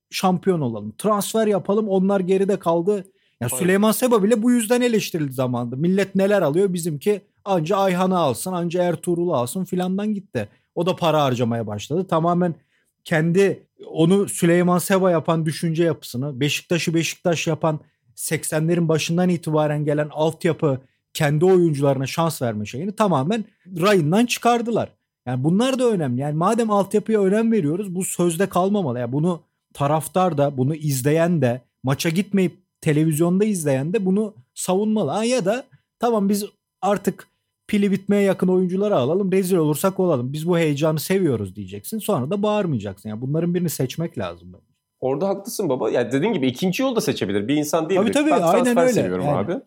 S3: şampiyon olalım. Transfer yapalım onlar geride kaldı. Ya Süleyman Seba bile bu yüzden eleştirildi zamanında. Millet neler alıyor bizimki anca Ayhan'ı alsın anca Ertuğrul'u alsın filandan gitti. O da para harcamaya başladı. Tamamen kendi onu Süleyman Seba yapan düşünce yapısını, Beşiktaş'ı Beşiktaş yapan 80'lerin başından itibaren gelen altyapı kendi oyuncularına şans verme şeyini tamamen rayından çıkardılar. Yani bunlar da önemli. Yani madem altyapıya önem veriyoruz bu sözde kalmamalı. Yani bunu taraftar da bunu izleyen de maça gitmeyip televizyonda izleyen de bunu savunmalı. Ha, ya da tamam biz artık pili bitmeye yakın oyuncuları alalım rezil olursak olalım. Biz bu heyecanı seviyoruz diyeceksin. Sonra da bağırmayacaksın. Yani bunların birini seçmek lazım.
S2: Orada haklısın baba. Ya yani dediğin gibi ikinci yolu da seçebilir. Bir insan değil.
S3: Tabii tabii ben aynen öyle.
S2: seviyorum yani. abi.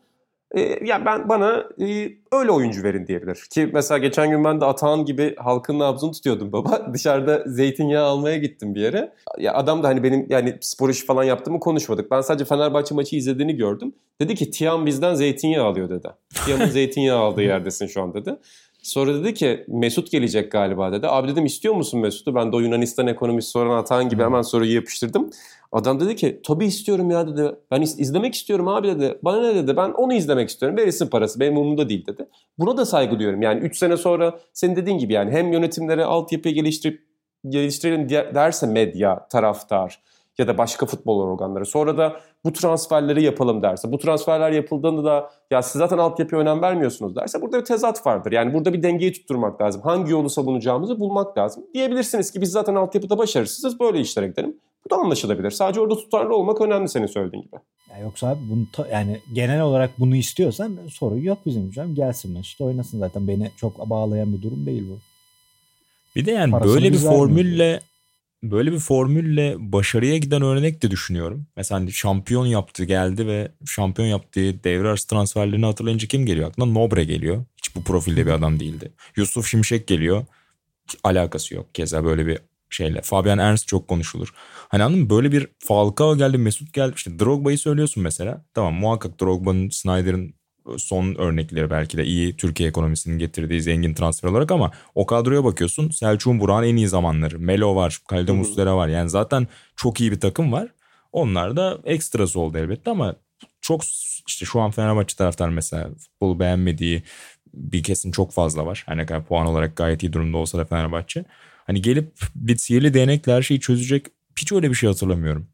S2: E, ya ben bana e, öyle oyuncu verin diyebilir. Ki mesela geçen gün ben de Atahan gibi halkın nabzını tutuyordum baba. Dışarıda zeytinyağı almaya gittim bir yere. Ya adam da hani benim yani spor işi falan yaptığımı konuşmadık. Ben sadece Fenerbahçe maçı izlediğini gördüm. Dedi ki Tiam bizden zeytinyağı alıyor dedi. Tiam'ın zeytinyağı aldığı yerdesin şu an dedi. Sonra dedi ki Mesut gelecek galiba dedi. Abi dedim istiyor musun Mesut'u? Ben de o Yunanistan ekonomisi soran atan gibi hemen soruyu yapıştırdım. Adam dedi ki tabii istiyorum ya dedi. Ben izlemek istiyorum abi dedi. Bana ne dedi? Ben onu izlemek istiyorum. Verirsin parası. Benim umurumda değil dedi. Buna da saygı duyuyorum. Yani 3 sene sonra senin dediğin gibi yani hem yönetimlere altyapıyı geliştirip geliştirelim derse medya, taraftar ya da başka futbol organları. Sonra da bu transferleri yapalım derse, bu transferler yapıldığında da ya siz zaten altyapıya önem vermiyorsunuz derse burada bir tezat vardır. Yani burada bir dengeyi tutturmak lazım. Hangi yolu savunacağımızı bulmak lazım. Diyebilirsiniz ki biz zaten altyapıda başarısızız böyle işlere gidelim. Bu da anlaşılabilir. Sadece orada tutarlı olmak önemli senin söylediğin gibi.
S3: Ya yoksa abi bunu ta, yani genel olarak bunu istiyorsan sorun yok bizim canım. Gelsin Mesut oynasın zaten. Beni çok bağlayan bir durum değil bu.
S4: Bir de yani Parasını böyle bir formülle böyle bir formülle başarıya giden örnek de düşünüyorum. Mesela hani şampiyon yaptı geldi ve şampiyon yaptığı devre arası transferlerini hatırlayınca kim geliyor aklına? Nobre geliyor. Hiç bu profilde bir adam değildi. Yusuf Şimşek geliyor. Alakası yok. Keza böyle bir şeyle. Fabian Ernst çok konuşulur. Hani anladın mı? Böyle bir Falcao geldi, Mesut geldi. İşte Drogba'yı söylüyorsun mesela. Tamam muhakkak Drogba'nın, Snyder'ın son örnekleri belki de iyi Türkiye ekonomisinin getirdiği zengin transfer olarak ama o kadroya bakıyorsun Selçuk'un Burak'ın en iyi zamanları. Melo var, Kalide Muslera var. Yani zaten çok iyi bir takım var. Onlar da ekstrası oldu elbette ama çok işte şu an Fenerbahçe taraftar mesela futbolu beğenmediği bir kesin çok fazla var. Her ne kadar puan olarak gayet iyi durumda olsa da Fenerbahçe. Hani gelip bir sihirli değnekle her şeyi çözecek hiç öyle bir şey hatırlamıyorum.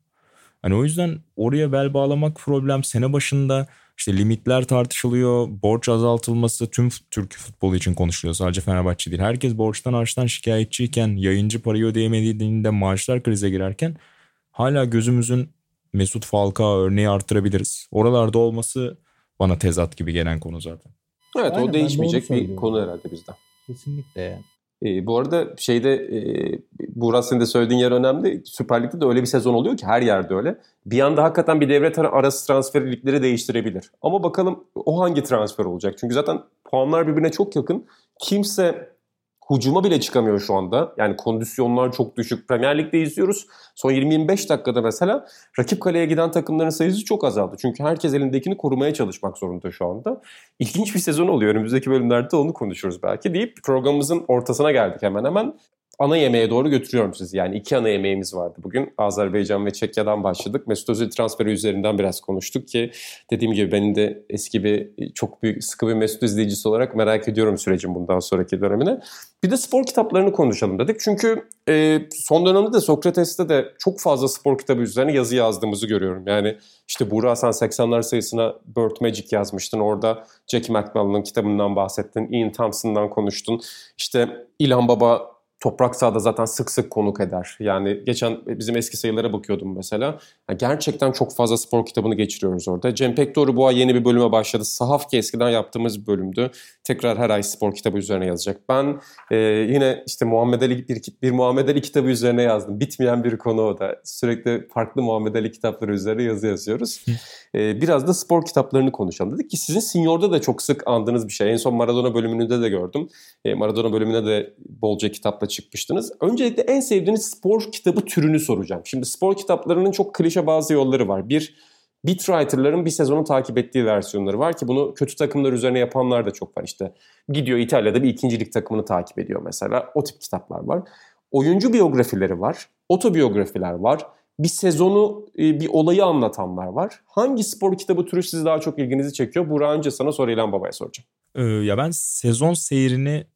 S4: Hani o yüzden oraya bel bağlamak problem. Sene başında işte limitler tartışılıyor. Borç azaltılması tüm Türk futbolu için konuşuluyor. Sadece Fenerbahçe değil. Herkes borçtan harçtan şikayetçiyken, yayıncı parayı ödeyemediğinde maaşlar krize girerken hala gözümüzün Mesut Falcao örneği arttırabiliriz. Oralarda olması bana tezat gibi gelen konu zaten.
S2: Evet Aynen, o değişmeyecek bir konu herhalde bizde.
S3: Kesinlikle yani.
S2: E, bu arada şeyde e, Buğra senin de söylediğin yer önemli. Süper Lig'de de öyle bir sezon oluyor ki her yerde öyle. Bir anda hakikaten bir devre arası transfer ligleri değiştirebilir. Ama bakalım o hangi transfer olacak? Çünkü zaten puanlar birbirine çok yakın. Kimse Hucuma bile çıkamıyor şu anda. Yani kondisyonlar çok düşük. Premier Lig'de izliyoruz. Son 20-25 dakikada mesela rakip kaleye giden takımların sayısı çok azaldı. Çünkü herkes elindekini korumaya çalışmak zorunda şu anda. İlginç bir sezon oluyor. Önümüzdeki bölümlerde onu konuşuruz belki deyip programımızın ortasına geldik hemen hemen ana yemeğe doğru götürüyorum sizi. Yani iki ana yemeğimiz vardı bugün. Azerbaycan ve Çekya'dan başladık. Mesut Özil transferi üzerinden biraz konuştuk ki dediğim gibi benim de eski bir çok büyük sıkı bir Mesut izleyicisi olarak merak ediyorum sürecin bundan sonraki dönemine. Bir de spor kitaplarını konuşalım dedik. Çünkü e, son dönemde de Sokrates'te de çok fazla spor kitabı üzerine yazı yazdığımızı görüyorum. Yani işte Buğra sen 80'ler sayısına Bird Magic yazmıştın. Orada Jackie McMillan'ın kitabından bahsettin. Ian Thompson'dan konuştun. İşte İlhan Baba Toprak sahada zaten sık sık konuk eder. Yani geçen bizim eski sayılara bakıyordum mesela. Yani gerçekten çok fazla spor kitabını geçiriyoruz orada. Cem Pekdoğru bu ay yeni bir bölüme başladı. Sahaf ki eskiden yaptığımız bir bölümdü. Tekrar her ay spor kitabı üzerine yazacak. Ben e, yine işte Muhammed Ali bir, bir Muhammed Ali kitabı üzerine yazdım. Bitmeyen bir konu o da. Sürekli farklı Muhammed Ali kitapları üzerine yazı yazıyoruz. e, biraz da spor kitaplarını konuşalım dedik ki sizin Senior'da da çok sık andığınız bir şey. En son Maradona bölümünde de gördüm. E, Maradona bölümüne de bolca kitapla çıkmıştınız. Öncelikle en sevdiğiniz spor kitabı türünü soracağım. Şimdi spor kitaplarının çok klişe bazı yolları var. Bir, beat writer'ların bir sezonu takip ettiği versiyonları var ki bunu kötü takımlar üzerine yapanlar da çok var. İşte gidiyor İtalya'da bir ikincilik takımını takip ediyor mesela. O tip kitaplar var. Oyuncu biyografileri var. Otobiyografiler var. Bir sezonu, e, bir olayı anlatanlar var. Hangi spor kitabı türü sizi daha çok ilginizi çekiyor? Burak önce sana sonra İlhan Baba'ya soracağım.
S4: Ee, ya ben sezon seyrini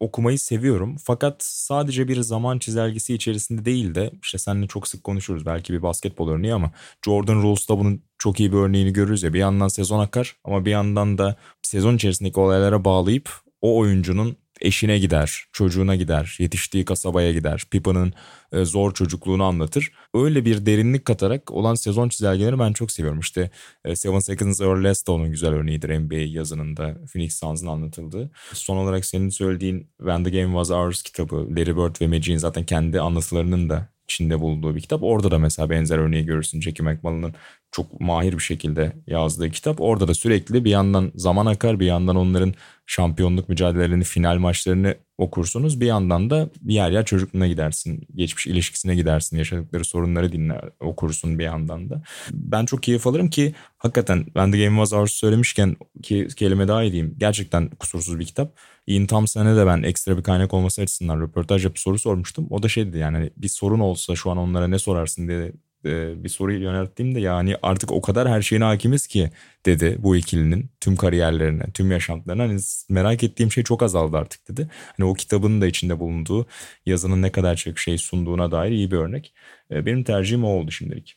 S4: okumayı seviyorum. Fakat sadece bir zaman çizelgesi içerisinde değil de işte seninle çok sık konuşuruz belki bir basketbol örneği ama Jordan Rules'ta bunun çok iyi bir örneğini görürüz ya. Bir yandan sezon akar ama bir yandan da sezon içerisindeki olaylara bağlayıp o oyuncunun eşine gider, çocuğuna gider, yetiştiği kasabaya gider, Pippa'nın e, zor çocukluğunu anlatır. Öyle bir derinlik katarak olan sezon çizelgeleri ben çok seviyorum. İşte e, Seven Seconds or Less de onun güzel örneğidir NBA yazınında Phoenix Suns'ın anlatıldığı. Son olarak senin söylediğin When the Game Was Ours kitabı, Larry Bird ve Magic'in zaten kendi anlatılarının da içinde bulunduğu bir kitap. Orada da mesela benzer örneği görürsün. Jackie McMullen'ın çok mahir bir şekilde yazdığı kitap. Orada da sürekli bir yandan zaman akar bir yandan onların şampiyonluk mücadelelerini, final maçlarını okursunuz. Bir yandan da yer yer çocukluğuna gidersin. Geçmiş ilişkisine gidersin. Yaşadıkları sorunları dinler, okursun bir yandan da. Ben çok keyif alırım ki hakikaten ben de Game Was Ours söylemişken ki kelime daha edeyim. Gerçekten kusursuz bir kitap. Ian Thompson'a da ben ekstra bir kaynak olması açısından röportaj yapıp soru sormuştum. O da şeydi yani hani bir sorun olsa şu an onlara ne sorarsın diye e, bir soru yönelttiğimde yani artık o kadar her şeyine hakimiz ki dedi bu ikilinin tüm kariyerlerine, tüm yaşantılarına. Hani merak ettiğim şey çok azaldı artık dedi. Hani o kitabın da içinde bulunduğu yazının ne kadar çok şey sunduğuna dair iyi bir örnek. E, benim tercihim o oldu şimdilik.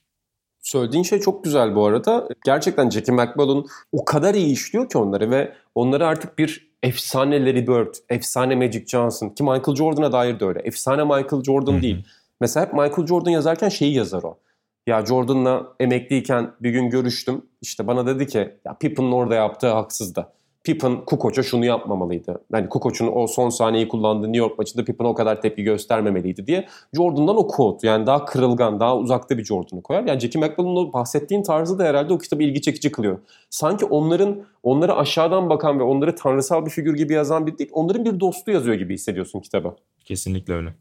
S2: Söylediğin şey çok güzel bu arada. Gerçekten Jackie McMullen o kadar iyi işliyor ki onları ve onları artık bir efsane Larry Bird, efsane Magic Johnson ki Michael Jordan'a dair de öyle. Efsane Michael Jordan değil. Mesela hep Michael Jordan yazarken şeyi yazar o. Ya Jordan'la emekliyken bir gün görüştüm. İşte bana dedi ki ya Pippen'ın orada yaptığı haksızdı. Pippen Kukoc'a şunu yapmamalıydı. Yani Kukoc'un o son saniyeyi kullandığı New York maçında Pippen o kadar tepki göstermemeliydi diye. Jordan'dan o quote yani daha kırılgan, daha uzakta bir Jordan'ı koyar. Yani Jackie McMullen'ın o bahsettiğin tarzı da herhalde o kitabı ilgi çekici kılıyor. Sanki onların onları aşağıdan bakan ve onları tanrısal bir figür gibi yazan bir değil, onların bir dostu yazıyor gibi hissediyorsun kitabı.
S4: Kesinlikle öyle.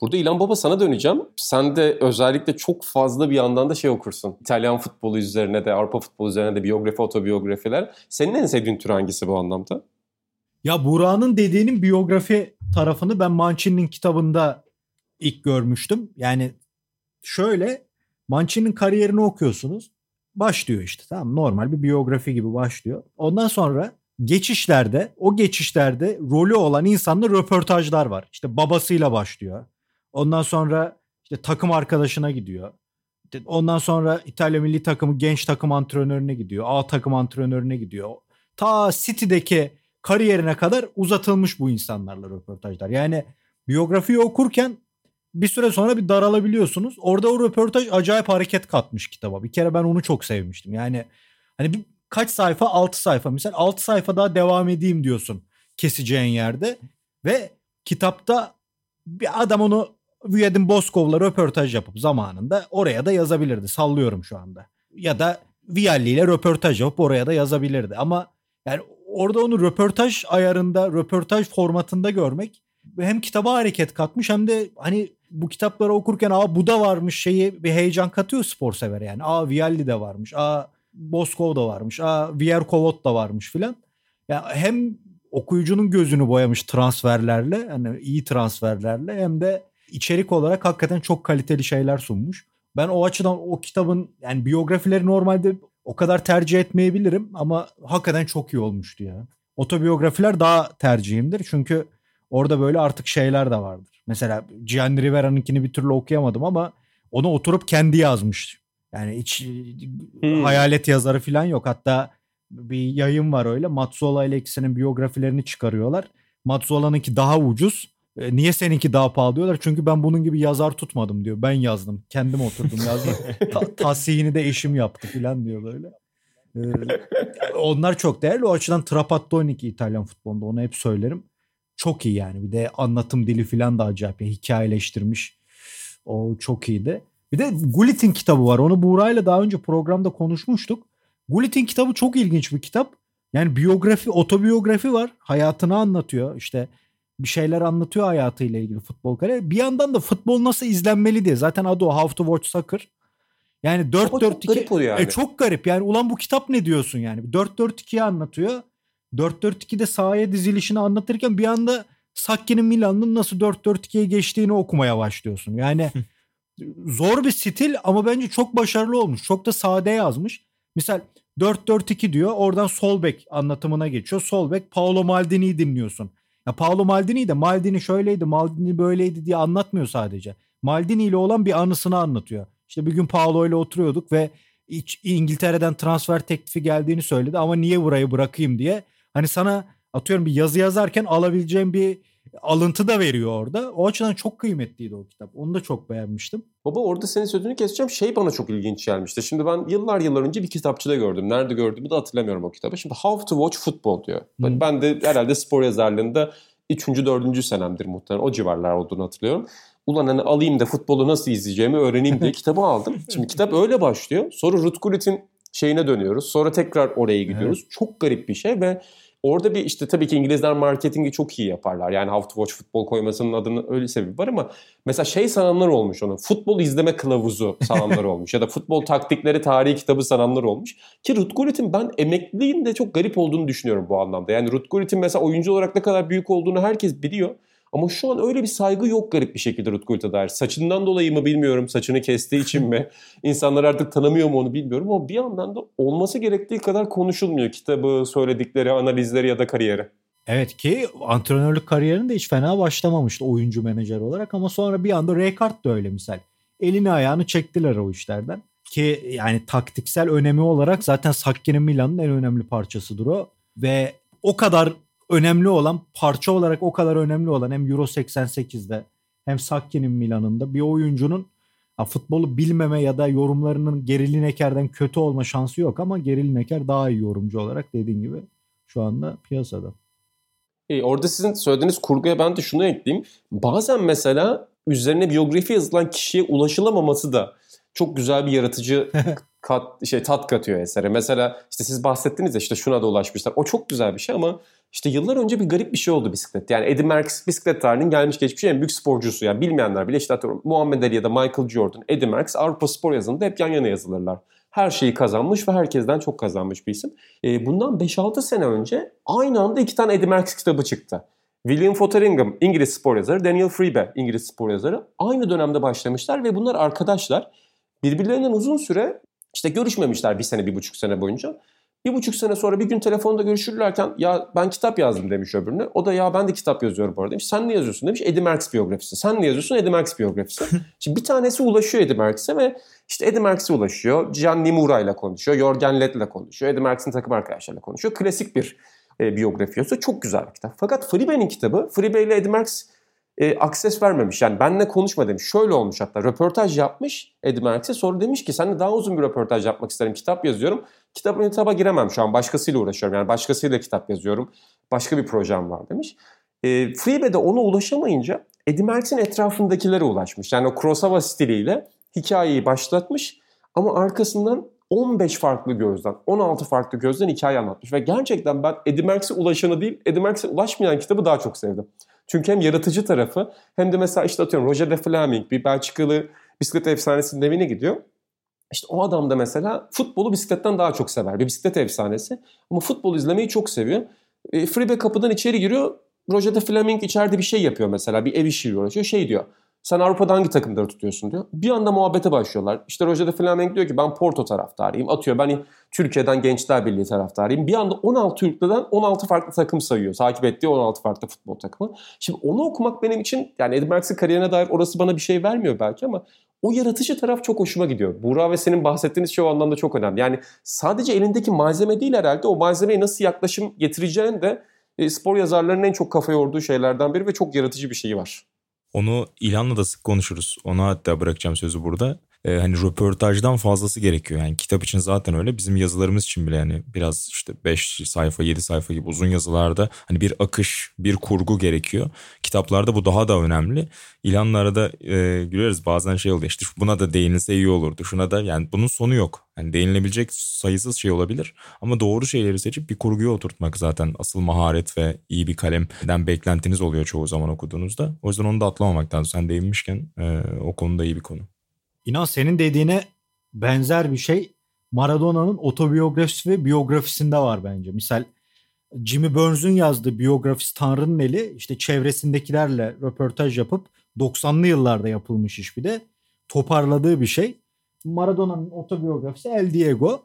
S2: Burada İlan Baba sana döneceğim. Sen de özellikle çok fazla bir yandan da şey okursun. İtalyan futbolu üzerine de, Avrupa futbolu üzerine de biyografi, otobiyografiler. Senin en sevdiğin tür hangisi bu anlamda?
S3: Ya Burak'ın dediğinin biyografi tarafını ben Mancini'nin kitabında ilk görmüştüm. Yani şöyle Mancini'nin kariyerini okuyorsunuz. Başlıyor işte tamam normal bir biyografi gibi başlıyor. Ondan sonra geçişlerde o geçişlerde rolü olan insanla röportajlar var. İşte babasıyla başlıyor. Ondan sonra işte takım arkadaşına gidiyor. Ondan sonra İtalya milli takımı genç takım antrenörüne gidiyor. A takım antrenörüne gidiyor. Ta City'deki kariyerine kadar uzatılmış bu insanlarla röportajlar. Yani biyografiyi okurken bir süre sonra bir daralabiliyorsunuz. Orada o röportaj acayip hareket katmış kitaba. Bir kere ben onu çok sevmiştim. Yani hani bir, kaç sayfa? 6 sayfa. Mesela 6 sayfa daha devam edeyim diyorsun keseceğin yerde. Ve kitapta bir adam onu Viyadin Boskov'la röportaj yapıp zamanında oraya da yazabilirdi. Sallıyorum şu anda. Ya da Vialli ile röportaj yapıp oraya da yazabilirdi. Ama yani orada onu röportaj ayarında, röportaj formatında görmek hem kitaba hareket katmış hem de hani bu kitapları okurken aa bu da varmış şeyi bir heyecan katıyor spor sever yani. Aa Vialli de varmış. Aa Boskov da varmış. Aa Vierkovot da varmış filan. Ya yani hem okuyucunun gözünü boyamış transferlerle hani iyi transferlerle hem de içerik olarak hakikaten çok kaliteli şeyler sunmuş. Ben o açıdan o kitabın yani biyografileri normalde o kadar tercih etmeyebilirim ama hakikaten çok iyi olmuştu ya. Otobiyografiler daha tercihimdir çünkü orada böyle artık şeyler de vardır. Mesela Gianni Rivera'nınkini bir türlü okuyamadım ama onu oturup kendi yazmış. Yani hiç hmm. hayalet yazarı falan yok. Hatta bir yayın var öyle. Mazzola ile ikisinin biyografilerini çıkarıyorlar. Mazzola'nınki daha ucuz. E, niye seninki daha pahalı diyorlar? Çünkü ben bunun gibi yazar tutmadım diyor. Ben yazdım. Kendim oturdum yazdım. Ta- tasihini de eşim yaptı falan diyor böyle. Ee, onlar çok değerli. O açıdan Trapattoni ki İtalyan futbolunda onu hep söylerim. Çok iyi yani. Bir de anlatım dili falan da acayip. Hikayeleştirmiş. O çok iyiydi. Bir de Gullit'in kitabı var. Onu Buğra'yla daha önce programda konuşmuştuk. Gullit'in kitabı çok ilginç bir kitap. Yani biyografi, otobiyografi var. Hayatını anlatıyor. İşte bir şeyler anlatıyor hayatıyla ilgili futbol kare. Bir yandan da futbol nasıl izlenmeli diye. Zaten adı o How to Watch Soccer. Yani 4-4-2
S2: garip oluyor yani.
S3: E, çok garip. Yani ulan bu kitap ne diyorsun yani? 4-4-2'yi anlatıyor. 4-4-2'de sahaya dizilişini anlatırken bir anda Sakki'nin Milan'ın nasıl 4-4-2'ye geçtiğini okumaya başlıyorsun. Yani zor bir stil ama bence çok başarılı olmuş. Çok da sade yazmış. Misal 4-4-2 diyor. Oradan sol bek anlatımına geçiyor. Sol bek Paolo Maldini'yi dinliyorsun. Ya Paolo Maldini de Maldini şöyleydi, Maldini böyleydi diye anlatmıyor sadece. Maldini ile olan bir anısını anlatıyor. İşte bir gün Paolo ile oturuyorduk ve İngiltere'den transfer teklifi geldiğini söyledi ama niye burayı bırakayım diye. Hani sana atıyorum bir yazı yazarken alabileceğim bir alıntı da veriyor orada. O açıdan çok kıymetliydi o kitap. Onu da çok beğenmiştim.
S2: Baba orada senin sözünü keseceğim. Şey bana çok ilginç gelmişti. Şimdi ben yıllar yıllar önce bir kitapçıda gördüm. Nerede gördüğümü de hatırlamıyorum o kitabı. Şimdi How to Watch Football diyor. Hmm. Ben de herhalde spor yazarlığında 3. 4. senemdir muhtemelen. O civarlar olduğunu hatırlıyorum. Ulan hani alayım da futbolu nasıl izleyeceğimi öğreneyim diye kitabı aldım. Şimdi kitap öyle başlıyor. Sonra Ruth Gullit'in şeyine dönüyoruz. Sonra tekrar oraya gidiyoruz. Evet. Çok garip bir şey ve Orada bir işte tabii ki İngilizler marketingi çok iyi yaparlar. Yani How to Watch Futbol koymasının adını öyle sebebi var ama mesela şey sananlar olmuş onun. Futbol izleme kılavuzu sananlar olmuş. Ya da futbol taktikleri tarihi kitabı sananlar olmuş. Ki Ruth Gullit'in ben emekliliğin de çok garip olduğunu düşünüyorum bu anlamda. Yani Ruth Gullit'in mesela oyuncu olarak ne kadar büyük olduğunu herkes biliyor. Ama şu an öyle bir saygı yok garip bir şekilde Rutku Gult'a dair. Saçından dolayı mı bilmiyorum, saçını kestiği için mi? İnsanlar artık tanımıyor mu onu bilmiyorum ama bir yandan da olması gerektiği kadar konuşulmuyor kitabı, söyledikleri, analizleri ya da kariyeri.
S3: Evet ki antrenörlük kariyerinde hiç fena başlamamıştı oyuncu menajer olarak ama sonra bir anda Rijkaard da öyle misal. Elini ayağını çektiler o işlerden. Ki yani taktiksel önemi olarak zaten Sakki'nin Milan'ın en önemli parçasıdır o. Ve o kadar önemli olan parça olarak o kadar önemli olan hem Euro 88'de hem Sakki'nin Milan'ında bir oyuncunun ya futbolu bilmeme ya da yorumlarının Geri Lineker'den kötü olma şansı yok ama Geri Lineker daha iyi yorumcu olarak dediğin gibi şu anda piyasada.
S2: E, orada sizin söylediğiniz kurguya ben de şunu ekleyeyim. Bazen mesela üzerine biyografi yazılan kişiye ulaşılamaması da çok güzel bir yaratıcı kat, şey tat katıyor esere. Mesela işte siz bahsettiniz ya işte şuna da ulaşmışlar. O çok güzel bir şey ama işte yıllar önce bir garip bir şey oldu bisiklet. Yani Eddie Merckx bisiklet tarihinin gelmiş geçmiş en büyük sporcusu. Yani bilmeyenler bile işte atıyorum Muhammed Ali ya da Michael Jordan, Eddie Merckx Avrupa spor yazında hep yan yana yazılırlar. Her şeyi kazanmış ve herkesten çok kazanmış bir isim. E, bundan 5-6 sene önce aynı anda iki tane Eddie Merckx kitabı çıktı. William Fotheringham İngiliz spor yazarı, Daniel Freebe İngiliz spor yazarı aynı dönemde başlamışlar ve bunlar arkadaşlar. Birbirlerinden uzun süre işte görüşmemişler bir sene, bir buçuk sene boyunca. Bir buçuk sene sonra bir gün telefonda görüşürlerken ya ben kitap yazdım demiş öbürüne. O da ya ben de kitap yazıyorum bu arada demiş. Sen ne yazıyorsun demiş. Eddie Merckx biyografisi. Sen ne yazıyorsun? Eddie Merckx biyografisi. Şimdi bir tanesi ulaşıyor Eddie Merckx'e ve işte Eddie Merckx'e ulaşıyor. Gianni Mura ile konuşuyor. Jorgen Led ile konuşuyor. Eddie Merckx'in takım arkadaşlarıyla konuşuyor. Klasik bir e, biyografi yazıyor. Çok güzel bir kitap. Fakat Freebe'nin kitabı, Freebe ile Eddie Merckx e, akses vermemiş. Yani benle konuşma demiş. Şöyle olmuş hatta röportaj yapmış Eddie Merckx'e sonra demiş ki seninle daha uzun bir röportaj yapmak isterim. Kitap yazıyorum. Kitap kitaba giremem şu an. Başkasıyla uğraşıyorum. Yani başkasıyla kitap yazıyorum. Başka bir projem var demiş. E, Freebe de ona ulaşamayınca Eddie Merckx'in etrafındakilere ulaşmış. Yani o Kurosawa stiliyle hikayeyi başlatmış ama arkasından 15 farklı gözden, 16 farklı gözden hikaye anlatmış. Ve gerçekten ben Eddie Merckx'e ulaşanı değil, Eddie Merckx'e ulaşmayan kitabı daha çok sevdim. Çünkü hem yaratıcı tarafı hem de mesela işte atıyorum Roger de Fleming bir Belçikalı bisiklet efsanesinin evine gidiyor. İşte o adam da mesela futbolu bisikletten daha çok sever. Bir bisiklet efsanesi. Ama futbol izlemeyi çok seviyor. E, Freebe kapıdan içeri giriyor. Roger de Fleming içeride bir şey yapıyor mesela. Bir ev işiyle uğraşıyor. Şey diyor. Sen Avrupa'da hangi takımları tutuyorsun diyor. Bir anda muhabbete başlıyorlar. İşte Roger de Fleming diyor ki ben Porto taraftarıyım. Atıyor ben Türkiye'den Gençler Birliği taraftarıyım. Bir anda 16 ülkeden 16 farklı takım sayıyor. Takip ettiği 16 farklı futbol takımı. Şimdi onu okumak benim için yani Eddie kariyerine dair orası bana bir şey vermiyor belki ama o yaratıcı taraf çok hoşuma gidiyor. Buğra ve senin bahsettiğiniz şey o anlamda çok önemli. Yani sadece elindeki malzeme değil herhalde o malzemeye nasıl yaklaşım getireceğin de e, spor yazarlarının en çok kafa yorduğu şeylerden biri ve çok yaratıcı bir şeyi var.
S4: Onu İlhan'la da sık konuşuruz. Ona hatta bırakacağım sözü burada. E, hani röportajdan fazlası gerekiyor. Yani kitap için zaten öyle. Bizim yazılarımız için bile yani biraz işte 5 sayfa 7 sayfa gibi uzun yazılarda hani bir akış bir kurgu gerekiyor. Kitaplarda bu daha da önemli. İlanlara da e, güleriz bazen şey oluyor işte buna da değinilse iyi olurdu. Şuna da yani bunun sonu yok. Yani değinilebilecek sayısız şey olabilir. Ama doğru şeyleri seçip bir kurguya oturtmak zaten asıl maharet ve iyi bir kalemden beklentiniz oluyor çoğu zaman okuduğunuzda. O yüzden onu da atlamamak lazım. Sen değinmişken e, o konuda iyi bir konu.
S3: İnan senin dediğine benzer bir şey Maradona'nın otobiyografisi ve biyografisinde var bence. Misal Jimmy Burns'un yazdığı biyografisi Tanrı'nın eli işte çevresindekilerle röportaj yapıp 90'lı yıllarda yapılmış iş bir de toparladığı bir şey. Maradona'nın otobiyografisi El Diego.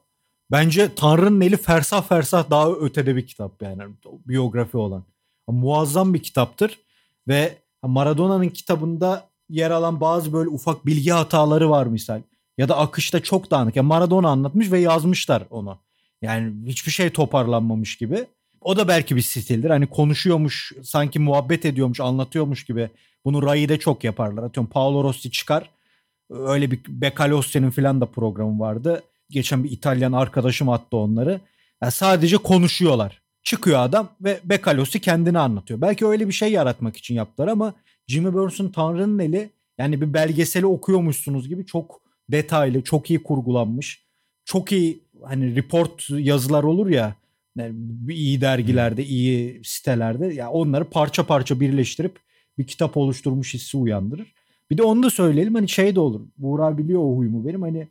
S3: Bence Tanrı'nın eli fersah fersah daha ötede bir kitap yani biyografi olan. Muazzam bir kitaptır ve Maradona'nın kitabında yer alan bazı böyle ufak bilgi hataları var misal. Ya da akışta çok dağınık. Yani Maradona anlatmış ve yazmışlar onu. Yani hiçbir şey toparlanmamış gibi. O da belki bir stildir. Hani konuşuyormuş, sanki muhabbet ediyormuş, anlatıyormuş gibi. Bunu Rai'de çok yaparlar. Atıyorum Paolo Rossi çıkar. Öyle bir Becalossi'nin falan da programı vardı. Geçen bir İtalyan arkadaşım attı onları. Yani sadece konuşuyorlar. Çıkıyor adam ve Becalossi kendini anlatıyor. Belki öyle bir şey yaratmak için yaptılar ama Jimmy Burns'un Tanrı'nın eli yani bir belgeseli okuyormuşsunuz gibi çok detaylı, çok iyi kurgulanmış. Çok iyi hani report yazılar olur ya yani iyi dergilerde, hmm. iyi sitelerde ya onları parça parça birleştirip bir kitap oluşturmuş hissi uyandırır. Bir de onu da söyleyelim hani şey de olur. Buğra biliyor o huyumu benim hani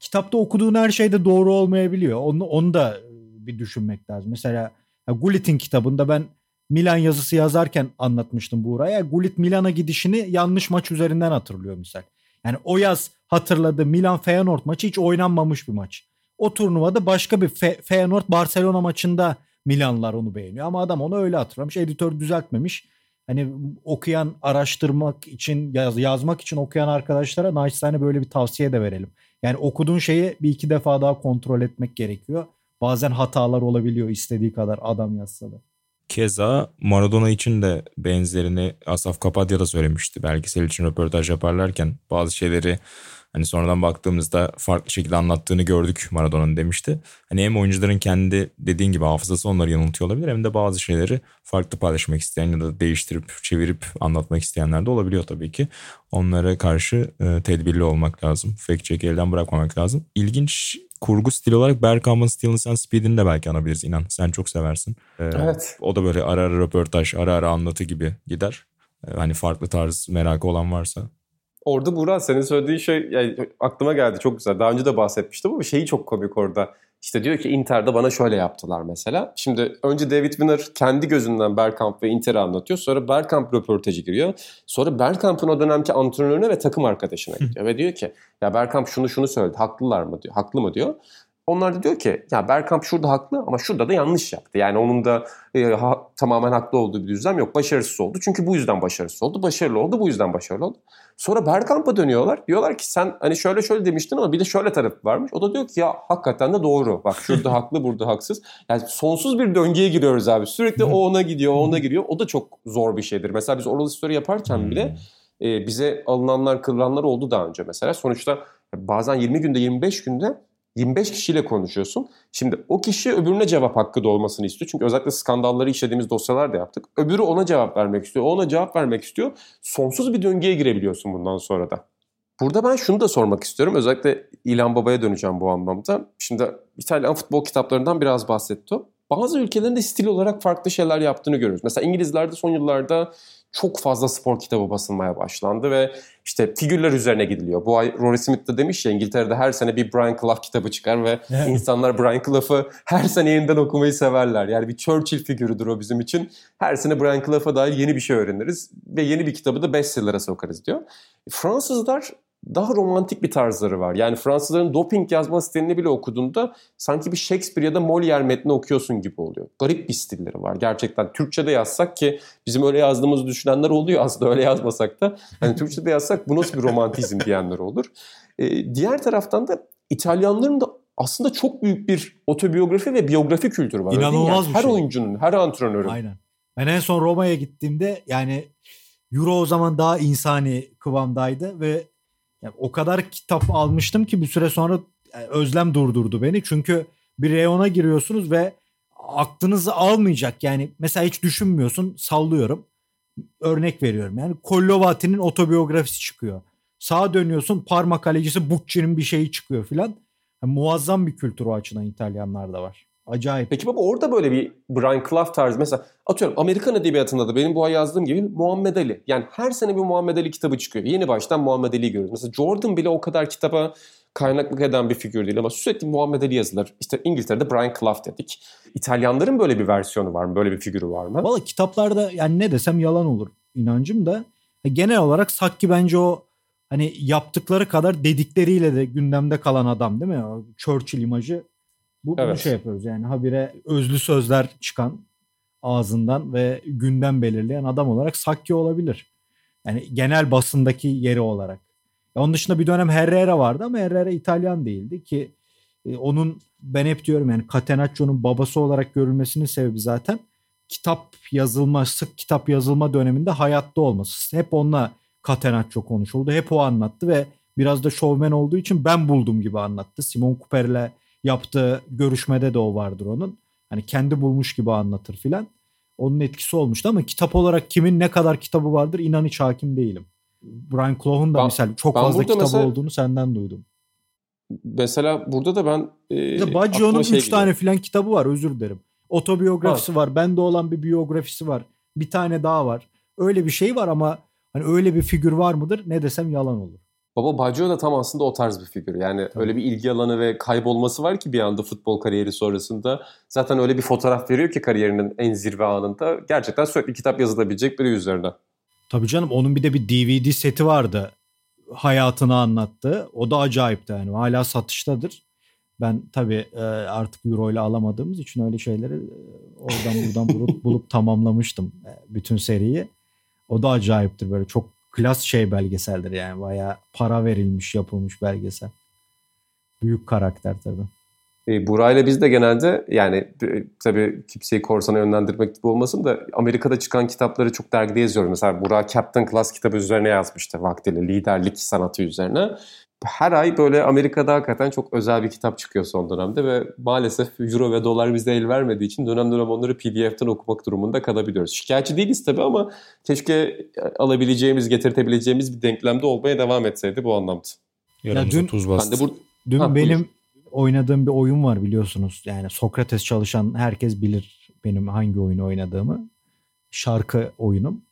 S3: kitapta okuduğun her şey de doğru olmayabiliyor. Onu, onu da bir düşünmek lazım. Mesela Gullit'in kitabında ben Milan yazısı yazarken anlatmıştım Buğra'ya. Gullit Milan'a gidişini yanlış maç üzerinden hatırlıyor misal. Yani o yaz hatırladı Milan Feyenoord maçı hiç oynanmamış bir maç. O turnuvada başka bir Fe- Feyenoord Barcelona maçında Milanlar onu beğeniyor ama adam onu öyle hatırlamış. Editör düzeltmemiş. Hani okuyan, araştırmak için, yaz, yazmak için okuyan arkadaşlara naçizane böyle bir tavsiye de verelim. Yani okuduğun şeyi bir iki defa daha kontrol etmek gerekiyor. Bazen hatalar olabiliyor istediği kadar adam yazsa da.
S4: Keza Maradona için de benzerini Asaf Kapatya da söylemişti. Belgesel için röportaj yaparlarken bazı şeyleri hani sonradan baktığımızda farklı şekilde anlattığını gördük Maradona'nın demişti. Hani hem oyuncuların kendi dediğin gibi hafızası onları yanıltıyor olabilir hem de bazı şeyleri farklı paylaşmak isteyen ya da değiştirip çevirip anlatmak isteyenler de olabiliyor tabii ki. Onlara karşı e, tedbirli olmak lazım. Fact check elden bırakmamak lazım. İlginç kurgu stili olarak Bergkamp'ın Stillness and Speed'ini de belki anabiliriz inan. Sen çok seversin. Ee, evet. O da böyle ara ara röportaj, ara ara anlatı gibi gider. Ee, hani farklı tarz merakı olan varsa.
S2: Orada Burak senin söylediğin şey yani aklıma geldi çok güzel. Daha önce de bahsetmiştim ama şeyi çok komik orada. İşte diyor ki Inter'de bana şöyle yaptılar mesela. Şimdi önce David Winner kendi gözünden Bergkamp ve Inter'i anlatıyor. Sonra Bergkamp röportajı giriyor. Sonra Bergkamp'ın o dönemki antrenörüne ve takım arkadaşına gidiyor. ve diyor ki ya Bergkamp şunu şunu söyledi. Haklılar mı diyor. Haklı mı diyor. Onlar da diyor ki ya Bergkamp şurada haklı ama şurada da yanlış yaptı. Yani onun da e, ha, tamamen haklı olduğu bir düzlem yok. Başarısız oldu. Çünkü bu yüzden başarısız oldu. Başarılı oldu bu yüzden başarılı oldu. Sonra Bergkamp'a dönüyorlar. Diyorlar ki sen hani şöyle şöyle demiştin ama bir de şöyle tarafı varmış. O da diyor ki ya hakikaten de doğru. Bak şurada haklı burada haksız. Yani sonsuz bir döngüye giriyoruz abi. Sürekli o ona gidiyor o ona giriyor. O da çok zor bir şeydir. Mesela biz oral story yaparken bile e, bize alınanlar kırılanlar oldu daha önce mesela. Sonuçta bazen 20 günde 25 günde 25 kişiyle konuşuyorsun. Şimdi o kişi öbürüne cevap hakkı da olmasını istiyor. Çünkü özellikle skandalları işlediğimiz dosyalar da yaptık. Öbürü ona cevap vermek istiyor. O ona cevap vermek istiyor. Sonsuz bir döngüye girebiliyorsun bundan sonra da. Burada ben şunu da sormak istiyorum. Özellikle İlhan Baba'ya döneceğim bu anlamda. Şimdi İtalyan futbol kitaplarından biraz bahsetti. Bazı ülkelerin de stil olarak farklı şeyler yaptığını görüyoruz. Mesela İngilizlerde son yıllarda çok fazla spor kitabı basılmaya başlandı ve işte figürler üzerine gidiliyor. Bu ay Rory Smith de demiş ya İngiltere'de her sene bir Brian Clough kitabı çıkar ve insanlar Brian Clough'ı her sene yeniden okumayı severler. Yani bir Churchill figürüdür o bizim için. Her sene Brian Clough'a dair yeni bir şey öğreniriz ve yeni bir kitabı da bestseller'a sokarız diyor. Fransızlar daha romantik bir tarzları var. Yani Fransızların doping yazma stilini bile okuduğunda sanki bir Shakespeare ya da Molière metni okuyorsun gibi oluyor. Garip bir stilleri var gerçekten. Türkçe'de yazsak ki bizim öyle yazdığımızı düşünenler oluyor aslında öyle yazmasak da. Hani Türkçe'de yazsak bu nasıl bir romantizm diyenler olur. Ee, diğer taraftan da İtalyanların da aslında çok büyük bir otobiyografi ve biyografi kültürü var.
S3: İnanılmaz
S2: yani
S3: bir
S2: her
S3: şey.
S2: oyuncunun, her antrenörün.
S3: Aynen. Ben en son Roma'ya gittiğimde yani Euro o zaman daha insani kıvamdaydı ve Yani o kadar kitap almıştım ki bir süre sonra yani özlem durdurdu beni. Çünkü bir reyona giriyorsunuz ve aklınızı almayacak. Yani mesela hiç düşünmüyorsun sallıyorum. Örnek veriyorum yani Kollovati'nin otobiyografisi çıkıyor. Sağa dönüyorsun parmak kalecisi Bucci'nin bir şeyi çıkıyor filan. Yani muazzam bir kültür o açıdan İtalyanlarda var. Acayip.
S2: Peki baba orada böyle bir Brian Clough tarzı mesela atıyorum Amerikan edebiyatında da benim bu ay yazdığım gibi Muhammed Ali. Yani her sene bir Muhammed Ali kitabı çıkıyor. Yeni baştan Muhammed Ali'yi görüyoruz. Mesela Jordan bile o kadar kitaba kaynaklık eden bir figür değil ama sürekli Muhammed Ali yazılır. İşte İngiltere'de Brian Clough dedik. İtalyanların böyle bir versiyonu var mı? Böyle bir figürü var mı?
S3: Valla kitaplarda yani ne desem yalan olur inancım da. Genel olarak Sakki bence o hani yaptıkları kadar dedikleriyle de gündemde kalan adam değil mi? O Churchill imajı. Bu, evet. bunu şey yapıyoruz yani habire özlü sözler çıkan ağzından ve gündem belirleyen adam olarak Sakki olabilir. Yani genel basındaki yeri olarak. Onun dışında bir dönem Herrera vardı ama Herrera İtalyan değildi ki e, onun ben hep diyorum yani Catenaccio'nun babası olarak görülmesinin sebebi zaten kitap yazılma, sık kitap yazılma döneminde hayatta olması. Hep onunla Catenaccio konuşuldu. Hep o anlattı ve biraz da şovmen olduğu için ben buldum gibi anlattı. Simon Cooper'le yaptığı görüşmede de o vardır onun. Hani kendi bulmuş gibi anlatır filan. Onun etkisi olmuştu ama kitap olarak kimin ne kadar kitabı vardır inan hiç hakim değilim. Brian Clough'un da ben, mesela çok fazla kitabı mesela, olduğunu senden duydum.
S2: Mesela burada da ben...
S3: E, Baggio'nun 3 şey tane filan kitabı var özür dilerim. Otobiyografisi var. var. Bende olan bir biyografisi var. Bir tane daha var. Öyle bir şey var ama hani öyle bir figür var mıdır? Ne desem yalan olur.
S2: Baba Baggio da tam aslında o tarz bir figür. Yani Tabii. öyle bir ilgi alanı ve kaybolması var ki bir anda futbol kariyeri sonrasında. Zaten öyle bir fotoğraf veriyor ki kariyerinin en zirve anında. Gerçekten sürekli kitap yazılabilecek biri üzerine.
S3: Tabii canım onun bir de bir DVD seti vardı. Hayatını anlattı. O da acayipti yani. Hala satıştadır. Ben tabii e, artık euro ile alamadığımız için öyle şeyleri e, oradan buradan bulup, bulup tamamlamıştım e, bütün seriyi. O da acayiptir böyle çok klas şey belgeseldir yani. Bayağı para verilmiş yapılmış belgesel. Büyük karakter tabii.
S2: E, Buray'la biz de genelde yani e, tabii kimseyi korsana yönlendirmek gibi olmasın da Amerika'da çıkan kitapları çok dergide yazıyorum. Mesela Burak Captain Class kitabı üzerine yazmıştı vaktiyle liderlik sanatı üzerine. Her ay böyle Amerika'da hakikaten çok özel bir kitap çıkıyor son dönemde ve maalesef euro ve dolar bize el vermediği için dönem dönem onları PDF'ten okumak durumunda kalabiliyoruz. Şikayetçi değiliz tabii ama keşke e, alabileceğimiz, getirtebileceğimiz bir denklemde olmaya devam etseydi bu anlamda.
S4: Ya dün, tuz bastı. Ben de bu,
S3: dün ha, benim buyur oynadığım bir oyun var biliyorsunuz. Yani Sokrates çalışan herkes bilir benim hangi oyunu oynadığımı. Şarkı oyunum.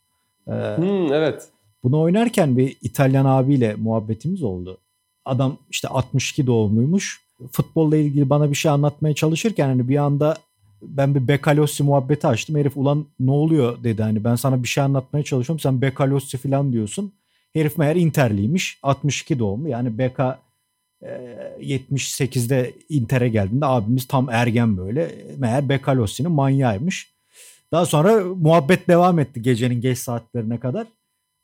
S2: Ee, hmm, evet.
S3: Bunu oynarken bir İtalyan abiyle muhabbetimiz oldu. Adam işte 62 doğumluymuş. Futbolla ilgili bana bir şey anlatmaya çalışırken hani bir anda ben bir Bekalossi muhabbeti açtım. Herif ulan ne oluyor dedi hani ben sana bir şey anlatmaya çalışıyorum sen Bekalossi falan diyorsun. Herif meğer Interliymiş 62 doğumlu yani Beka 78'de Inter'e geldiğinde abimiz tam ergen böyle. Meğer Becalossi'nin manyağıymış. Daha sonra muhabbet devam etti gecenin geç saatlerine kadar.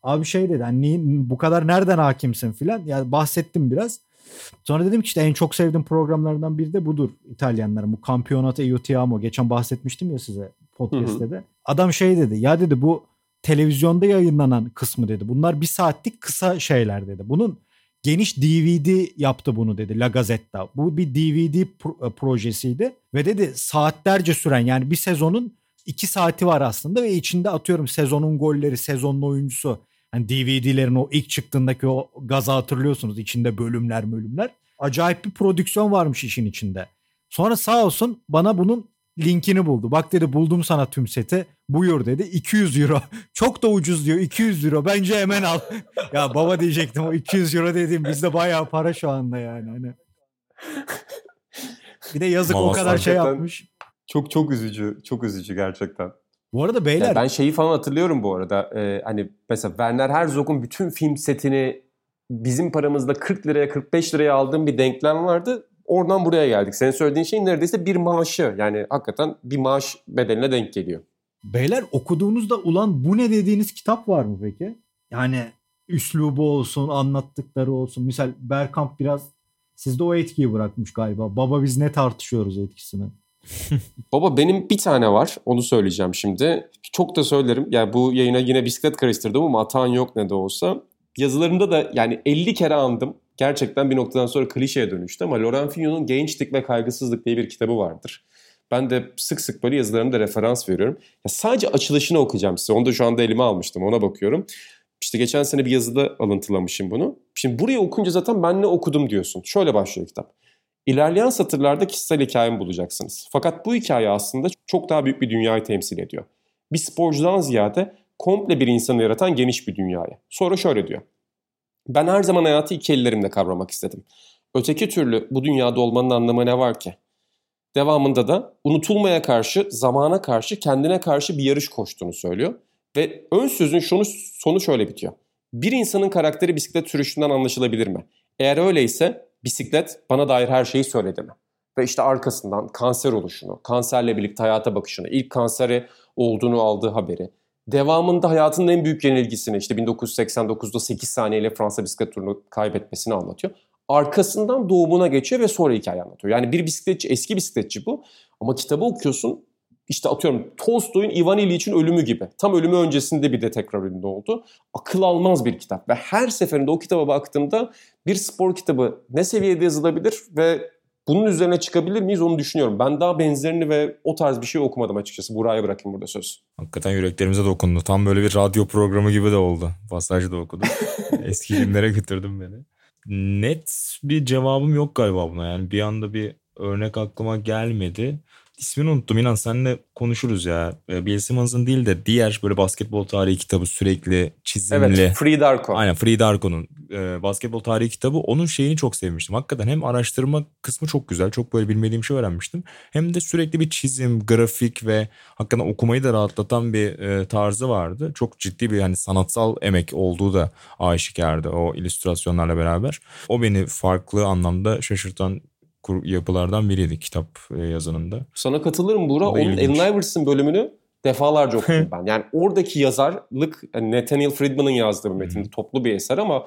S3: Abi şey dedi hani bu kadar nereden hakimsin filan. Yani bahsettim biraz. Sonra dedim ki işte en çok sevdiğim programlardan biri de budur İtalyanların. Bu Campionato Io Ti Amo. Geçen bahsetmiştim ya size podcast'te de. Adam şey dedi ya dedi bu televizyonda yayınlanan kısmı dedi. Bunlar bir saatlik kısa şeyler dedi. Bunun geniş DVD yaptı bunu dedi La Gazzetta. Bu bir DVD pro- e, projesiydi ve dedi saatlerce süren yani bir sezonun iki saati var aslında ve içinde atıyorum sezonun golleri, sezonun oyuncusu. Yani DVD'lerin o ilk çıktığındaki o gaza hatırlıyorsunuz içinde bölümler bölümler. Acayip bir prodüksiyon varmış işin içinde. Sonra sağ olsun bana bunun linkini buldu. Bak dedi buldum sana tüm seti. Buyur dedi. 200 euro. Çok da ucuz diyor. 200 euro. Bence hemen al. ya baba diyecektim o 200 euro dediğim bizde bayağı para şu anda yani. Hani. Bir de yazık Mama o kadar şey yapmış.
S2: Çok çok üzücü. Çok üzücü gerçekten.
S3: Bu arada beyler. Yani
S2: ben şeyi falan hatırlıyorum bu arada. Ee, hani mesela Werner Herzog'un bütün film setini bizim paramızda 40 liraya 45 liraya aldığım bir denklem vardı. Oradan buraya geldik. Senin söylediğin şey neredeyse bir maaşı. Yani hakikaten bir maaş bedeline denk geliyor.
S3: Beyler okuduğunuzda ulan bu ne dediğiniz kitap var mı peki? Yani üslubu olsun, anlattıkları olsun. Misal Berkamp biraz sizde o etkiyi bırakmış galiba. Baba biz ne tartışıyoruz etkisini.
S2: Baba benim bir tane var. Onu söyleyeceğim şimdi. Çok da söylerim. Yani bu yayına yine bisiklet karıştırdım ama atan yok ne de olsa. Yazılarımda da yani 50 kere andım. Gerçekten bir noktadan sonra klişeye dönüştü ama Laurent Fignon'un Gençlik ve Kaygısızlık diye bir kitabı vardır. Ben de sık sık böyle yazılarımda referans veriyorum. Ya sadece açılışını okuyacağım size. Onu da şu anda elime almıştım. Ona bakıyorum. İşte geçen sene bir yazıda alıntılamışım bunu. Şimdi buraya okunca zaten ben ne okudum diyorsun. Şöyle başlıyor kitap. İlerleyen satırlarda kişisel hikayemi bulacaksınız. Fakat bu hikaye aslında çok daha büyük bir dünyayı temsil ediyor. Bir sporcudan ziyade komple bir insanı yaratan geniş bir dünyayı. Sonra şöyle diyor. Ben her zaman hayatı iki ellerimle kavramak istedim. Öteki türlü bu dünyada olmanın anlamı ne var ki? Devamında da unutulmaya karşı, zamana karşı, kendine karşı bir yarış koştuğunu söylüyor. Ve ön sözün şunu, sonu şöyle bitiyor. Bir insanın karakteri bisiklet sürüşünden anlaşılabilir mi? Eğer öyleyse bisiklet bana dair her şeyi söyledi mi? Ve işte arkasından kanser oluşunu, kanserle birlikte hayata bakışını, ilk kanseri olduğunu aldığı haberi, devamında hayatının en büyük yenilgisini işte 1989'da 8 saniyeyle Fransa bisiklet turunu kaybetmesini anlatıyor. Arkasından doğumuna geçiyor ve sonra hikaye anlatıyor. Yani bir bisikletçi, eski bisikletçi bu. Ama kitabı okuyorsun işte atıyorum Tolstoy'un Ivan İliç'in ölümü gibi. Tam ölümü öncesinde bir de tekrar ünlü oldu. Akıl almaz bir kitap ve her seferinde o kitaba baktığımda bir spor kitabı ne seviyede yazılabilir ve bunun üzerine çıkabilir miyiz onu düşünüyorum. Ben daha benzerini ve o tarz bir şey okumadım açıkçası. Buraya bırakayım burada söz.
S4: Hakikaten yüreklerimize dokundu. Tam böyle bir radyo programı gibi de oldu. Pasajı da okudum. Eski günlere götürdüm beni. Net bir cevabım yok galiba buna. Yani bir anda bir örnek aklıma gelmedi. İsmini unuttum inan senle konuşuruz ya. E, Bill Simmons'ın değil de diğer böyle basketbol tarihi kitabı sürekli çizimli.
S2: Evet Free Darko.
S4: Aynen Free Darko'nun e, basketbol tarihi kitabı. Onun şeyini çok sevmiştim. Hakikaten hem araştırma kısmı çok güzel. Çok böyle bilmediğim şey öğrenmiştim. Hem de sürekli bir çizim, grafik ve hakikaten okumayı da rahatlatan bir e, tarzı vardı. Çok ciddi bir hani sanatsal emek olduğu da aşikardı o illüstrasyonlarla beraber. O beni farklı anlamda şaşırtan yapılardan biriydi kitap e, yazınında.
S2: Sana katılırım Buğra. Onun Allen Iverson bölümünü defalarca okudum ben. Yani oradaki yazarlık yani Nathaniel Friedman'ın yazdığı bir metinde toplu bir eser ama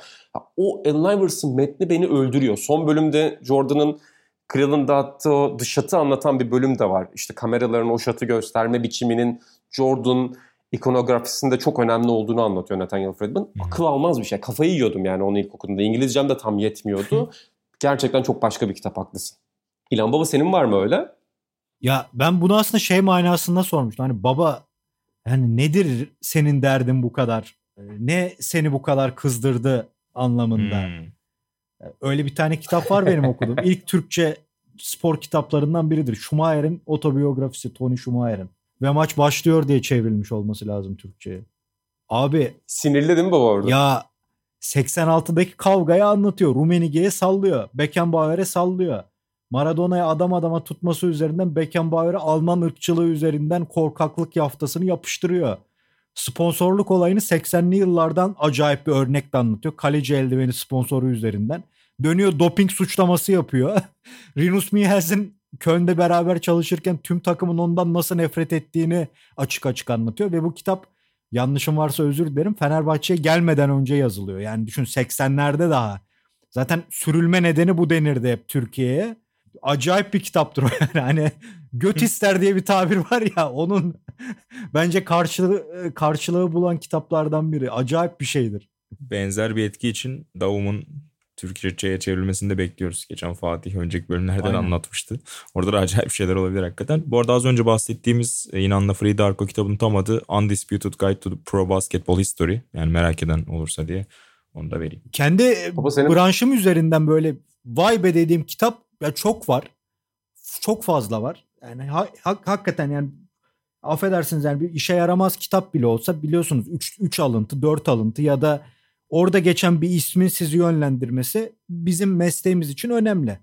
S2: o Allen Iverson metni beni öldürüyor. Son bölümde Jordan'ın Kral'ın dağıttığı o dışatı anlatan bir bölüm de var. İşte kameraların o şatı gösterme biçiminin Jordan ikonografisinde çok önemli olduğunu anlatıyor Nathaniel Friedman. Akıl almaz bir şey. Kafayı yiyordum yani onu ilk okuduğumda. İngilizcem de tam yetmiyordu. gerçekten çok başka bir kitap haklısın. İlhan Baba senin var mı öyle?
S3: Ya ben bunu aslında şey manasında sormuştum. Hani baba yani nedir senin derdin bu kadar? Ee, ne seni bu kadar kızdırdı anlamında. Hmm. Öyle bir tane kitap var benim okuduğum. İlk Türkçe spor kitaplarından biridir. Schumacher'in otobiyografisi Tony Schumacher'in. Ve maç başlıyor diye çevrilmiş olması lazım Türkçe'ye. Abi.
S2: Sinirli değil mi baba orada?
S3: Ya 86'daki kavgayı anlatıyor. Rummenigge'ye sallıyor. Beckenbauer'e sallıyor. Maradona'ya adam adama tutması üzerinden Beckenbauer'e Alman ırkçılığı üzerinden korkaklık yaftasını yapıştırıyor. Sponsorluk olayını 80'li yıllardan acayip bir örnekle anlatıyor. Kaleci eldiveni sponsoru üzerinden. Dönüyor doping suçlaması yapıyor. Rinus Michels'in Köln'de beraber çalışırken tüm takımın ondan nasıl nefret ettiğini açık açık anlatıyor. Ve bu kitap yanlışım varsa özür dilerim Fenerbahçe'ye gelmeden önce yazılıyor. Yani düşün 80'lerde daha. Zaten sürülme nedeni bu denirdi hep Türkiye'ye. Acayip bir kitaptır o yani. Hani göt ister diye bir tabir var ya onun bence karşılığı, karşılığı bulan kitaplardan biri. Acayip bir şeydir.
S4: Benzer bir etki için Davum'un Türkçe'ye çevrilmesini de bekliyoruz. Geçen Fatih önceki bölümlerden Aynen. anlatmıştı. Orada da acayip şeyler olabilir hakikaten. Bu arada az önce bahsettiğimiz e, İnan'la Free Darko kitabının tam adı Undisputed Guide to the Pro Basketball History. Yani merak eden olursa diye onu da vereyim.
S3: Kendi Baba senin... branşım üzerinden böyle vay be dediğim kitap ya çok var. Çok fazla var. Yani ha, ha, hakikaten yani affedersiniz yani bir işe yaramaz kitap bile olsa biliyorsunuz 3 alıntı 4 alıntı ya da orada geçen bir ismin sizi yönlendirmesi bizim mesleğimiz için önemli.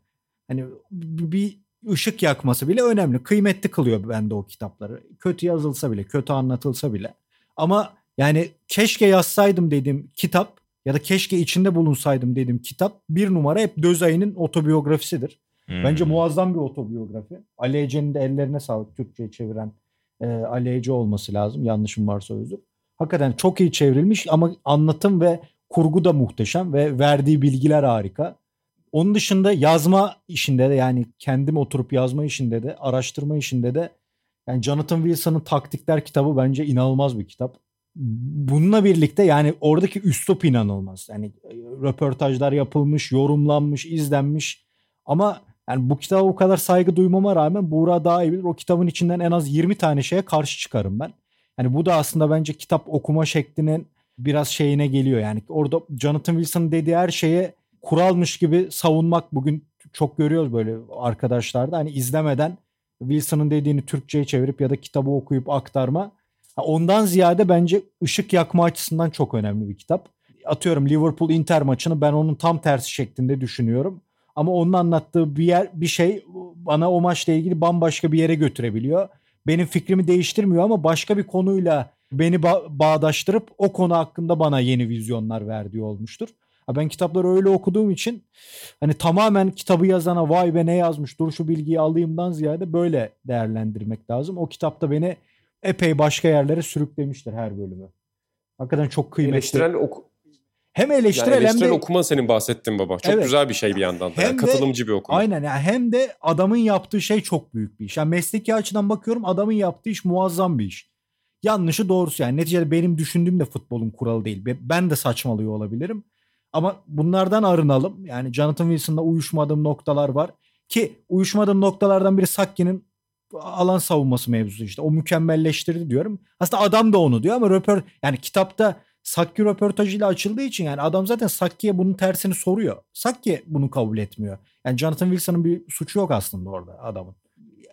S3: Hani bir ışık yakması bile önemli. Kıymetli kılıyor bende o kitapları. Kötü yazılsa bile, kötü anlatılsa bile. Ama yani keşke yazsaydım dediğim kitap ya da keşke içinde bulunsaydım dediğim kitap bir numara hep Dözay'ın otobiyografisidir. Hmm. Bence muazzam bir otobiyografi. Ali Ece'nin de ellerine sağlık Türkçe'ye çeviren e, Ali Ece olması lazım. Yanlışım varsa özür. Hakikaten çok iyi çevrilmiş ama anlatım ve kurgu da muhteşem ve verdiği bilgiler harika. Onun dışında yazma işinde de yani kendim oturup yazma işinde de araştırma işinde de yani Jonathan Wilson'ın Taktikler kitabı bence inanılmaz bir kitap. bununla birlikte yani oradaki üslup inanılmaz. Yani e, röportajlar yapılmış, yorumlanmış, izlenmiş ama yani bu kitaba o kadar saygı duymama rağmen Buğra daha iyi bilir. O kitabın içinden en az 20 tane şeye karşı çıkarım ben. Yani bu da aslında bence kitap okuma şeklinin biraz şeyine geliyor. Yani orada Jonathan Wilson'ın dediği her şeye kuralmış gibi savunmak bugün çok görüyoruz böyle arkadaşlarda. Hani izlemeden Wilson'ın dediğini Türkçe'ye çevirip ya da kitabı okuyup aktarma. Ondan ziyade bence ışık yakma açısından çok önemli bir kitap. Atıyorum Liverpool Inter maçını ben onun tam tersi şeklinde düşünüyorum. Ama onun anlattığı bir yer bir şey bana o maçla ilgili bambaşka bir yere götürebiliyor. Benim fikrimi değiştirmiyor ama başka bir konuyla beni ba- bağdaştırıp o konu hakkında bana yeni vizyonlar verdiği olmuştur. Ben kitapları öyle okuduğum için hani tamamen kitabı yazana vay be ne yazmış dur şu bilgiyi alayımdan ziyade böyle değerlendirmek lazım. O kitapta beni epey başka yerlere sürüklemiştir her bölümü. Hakikaten çok kıymetli.
S2: Eleştirel oku
S3: hem eleştirel,
S2: yani eleştirel
S3: hem de
S2: okuma senin bahsettiğin baba. Çok
S3: Evet.
S2: güzel bir şey bir yandan da.
S3: Hem
S2: Yani
S3: de-
S2: katılımcı bir okuma.
S3: Aynen yani hem de adamın yaptığı şey çok büyük bir iş. Yani mesleki açıdan bakıyorum adamın yaptığı iş muazzam bir iş. Yanlışı doğrusu yani neticede benim düşündüğüm de futbolun kuralı değil. Be- Ben de saçmalıyor olabilirim. Ama bunlardan arınalım. Yani Jonathan Wilson'da uyuşmadığım noktalar var. Ki uyuşmadığım noktalardan biri Sakki'nin alan savunması mevzusu işte. O mükemmelleştirdi diyorum. Aslında adam da onu diyor ama röpor yani kitapta Sakki röportajıyla açıldığı için yani adam zaten Sakki'ye bunun tersini soruyor. Sakki bunu kabul etmiyor. Yani Jonathan Wilson'ın bir suçu yok aslında orada adamın.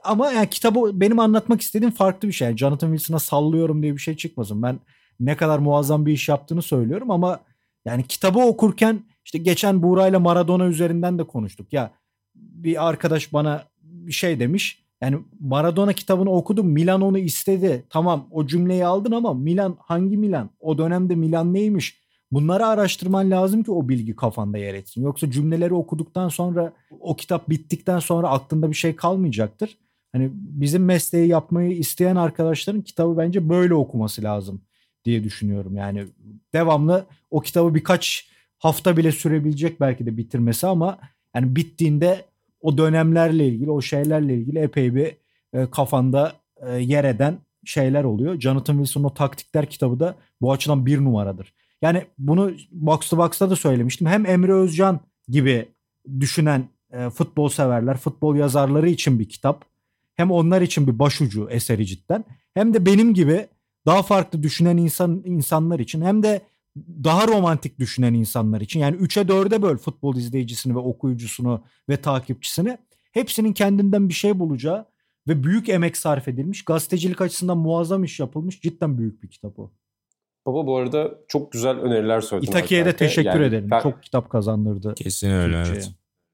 S3: Ama yani kitabı benim anlatmak istediğim farklı bir şey. Yani Jonathan Wilson'a sallıyorum diye bir şey çıkmasın. Ben ne kadar muazzam bir iş yaptığını söylüyorum ama yani kitabı okurken işte geçen Buğra'yla Maradona üzerinden de konuştuk. Ya bir arkadaş bana bir şey demiş. Yani Maradona kitabını okudum. Milan onu istedi. Tamam o cümleyi aldın ama Milan hangi Milan? O dönemde Milan neymiş? Bunları araştırman lazım ki o bilgi kafanda yer etsin. Yoksa cümleleri okuduktan sonra o kitap bittikten sonra aklında bir şey kalmayacaktır. Hani bizim mesleği yapmayı isteyen arkadaşların kitabı bence böyle okuması lazım diye düşünüyorum. Yani devamlı o kitabı birkaç hafta bile sürebilecek belki de bitirmesi ama yani bittiğinde o dönemlerle ilgili, o şeylerle ilgili epey bir e, kafanda e, yer eden şeyler oluyor. Jonathan Wilson'un o taktikler kitabı da bu açıdan bir numaradır. Yani bunu Box to Box'ta da söylemiştim. Hem Emre Özcan gibi düşünen e, futbol severler, futbol yazarları için bir kitap. Hem onlar için bir başucu eseri cidden. Hem de benim gibi daha farklı düşünen insan insanlar için hem de daha romantik düşünen insanlar için. Yani 3'e 4'e böl futbol izleyicisini ve okuyucusunu ve takipçisini. Hepsinin kendinden bir şey bulacağı ve büyük emek sarf edilmiş. Gazetecilik açısından muazzam iş yapılmış. Cidden büyük bir kitap o.
S2: Baba bu arada çok güzel öneriler söyledin.
S3: İtaki'ye de teşekkür
S2: Yani
S3: ederim.
S2: ben-
S3: Çok kitap kazandırdı.
S4: Kesin öyle
S3: Türkçe'ye.
S4: evet.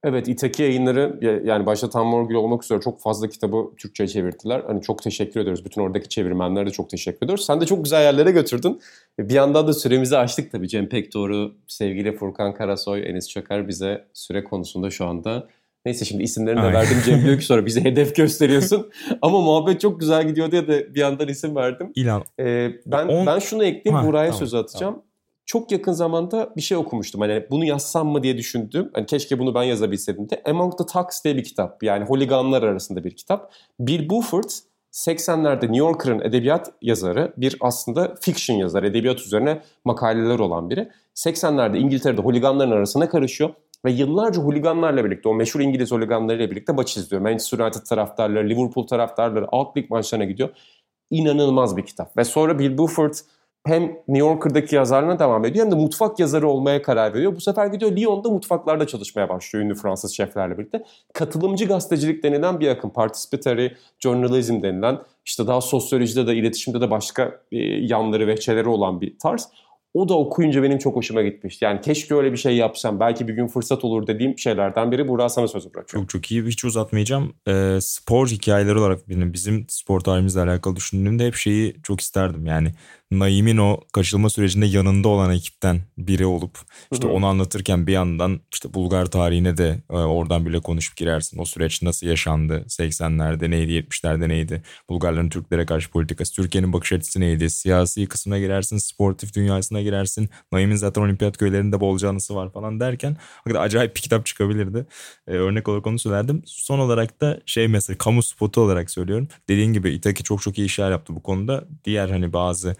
S2: Evet İtaki yayınları ya- yani başta Tam Morgül olmak üzere çok fazla kitabı Türkçe'ye çevirdiler. Hani çok teşekkür ediyoruz. Bütün oradaki çevirmenlere de çok teşekkür ediyoruz. Sen de çok güzel yerlere götürdün. Bir yandan da süremizi açtık tabii. Cem Pekdoğru, sevgili Furkan Karasoy, Enis Çakar bize süre konusunda şu anda Neyse şimdi isimlerini de verdim. Cem diyor ki sonra bize hedef gösteriyorsun. Ama muhabbet çok güzel gidiyor diye de bir yandan isim verdim.
S4: İlan
S2: Ee, ben
S4: On-
S2: ben şunu ekleyeyim
S4: Ha,
S2: Buraya
S4: tamam,
S2: söz atacağım. Çok yakın zamanda bir şey okumuştum. Hani bunu yazsam mı diye düşündüm. Hani keşke bunu ben yazabilseydim de. Among the Tucks diye bir kitap. Yani holiganlar arasında bir kitap. Bill Buford 80'lerde New Yorker'ın edebiyat yazarı. Bir aslında fiction yazarı. Edebiyat üzerine makaleler olan biri. 80'lerde İngiltere'de holiganların arasına karışıyor. Ve yıllarca holiganlarla birlikte, o meşhur İngiliz holiganlarıyla birlikte maç izliyor. Manchester United taraftarları, Liverpool taraftarları, alt lig maçlarına gidiyor. İnanılmaz bir kitap. Ve sonra Bill Buford hem New Yorker'daki yazarlığına devam ediyor hem de mutfak yazarı olmaya karar veriyor. Bu sefer gidiyor Lyon'da mutfaklarda çalışmaya başlıyor ünlü Fransız şeflerle birlikte. Katılımcı gazetecilik denilen bir akım, participatory journalism denilen işte daha sosyolojide de iletişimde de başka e, yanları ve çeleri olan bir tarz. O da okuyunca benim çok hoşuma gitmişti. Yani keşke öyle bir şey yapsam. Belki bir gün fırsat olur dediğim şeylerden biri. Burak sana sözü bırakıyorum.
S4: Çok çok iyi. Hiç uzatmayacağım. Ee, spor hikayeleri olarak benim bizim spor tarihimizle alakalı düşündüğümde hep şeyi çok isterdim. Yani Naim'in o kaçırılma sürecinde yanında olan ekipten biri olup işte onu anlatırken bir yandan işte Bulgar tarihine de e, oradan bile konuşup girersin. O süreç nasıl yaşandı? 80'lerde neydi? 70'lerde neydi? Bulgarların Türklere karşı politikası, Türkiye'nin bakış açısı neydi? Siyasi kısmına girersin, sportif dünyasına girersin. Naim'in zaten olimpiyat köylerinde bolca anısı var falan derken hakikaten acayip bir kitap çıkabilirdi. Ee, örnek olarak onu söylerdim. Son olarak da şey mesela kamu spotu olarak söylüyorum. Dediğin gibi Itaki çok çok iyi işler yaptı bu konuda. Diğer hani bazı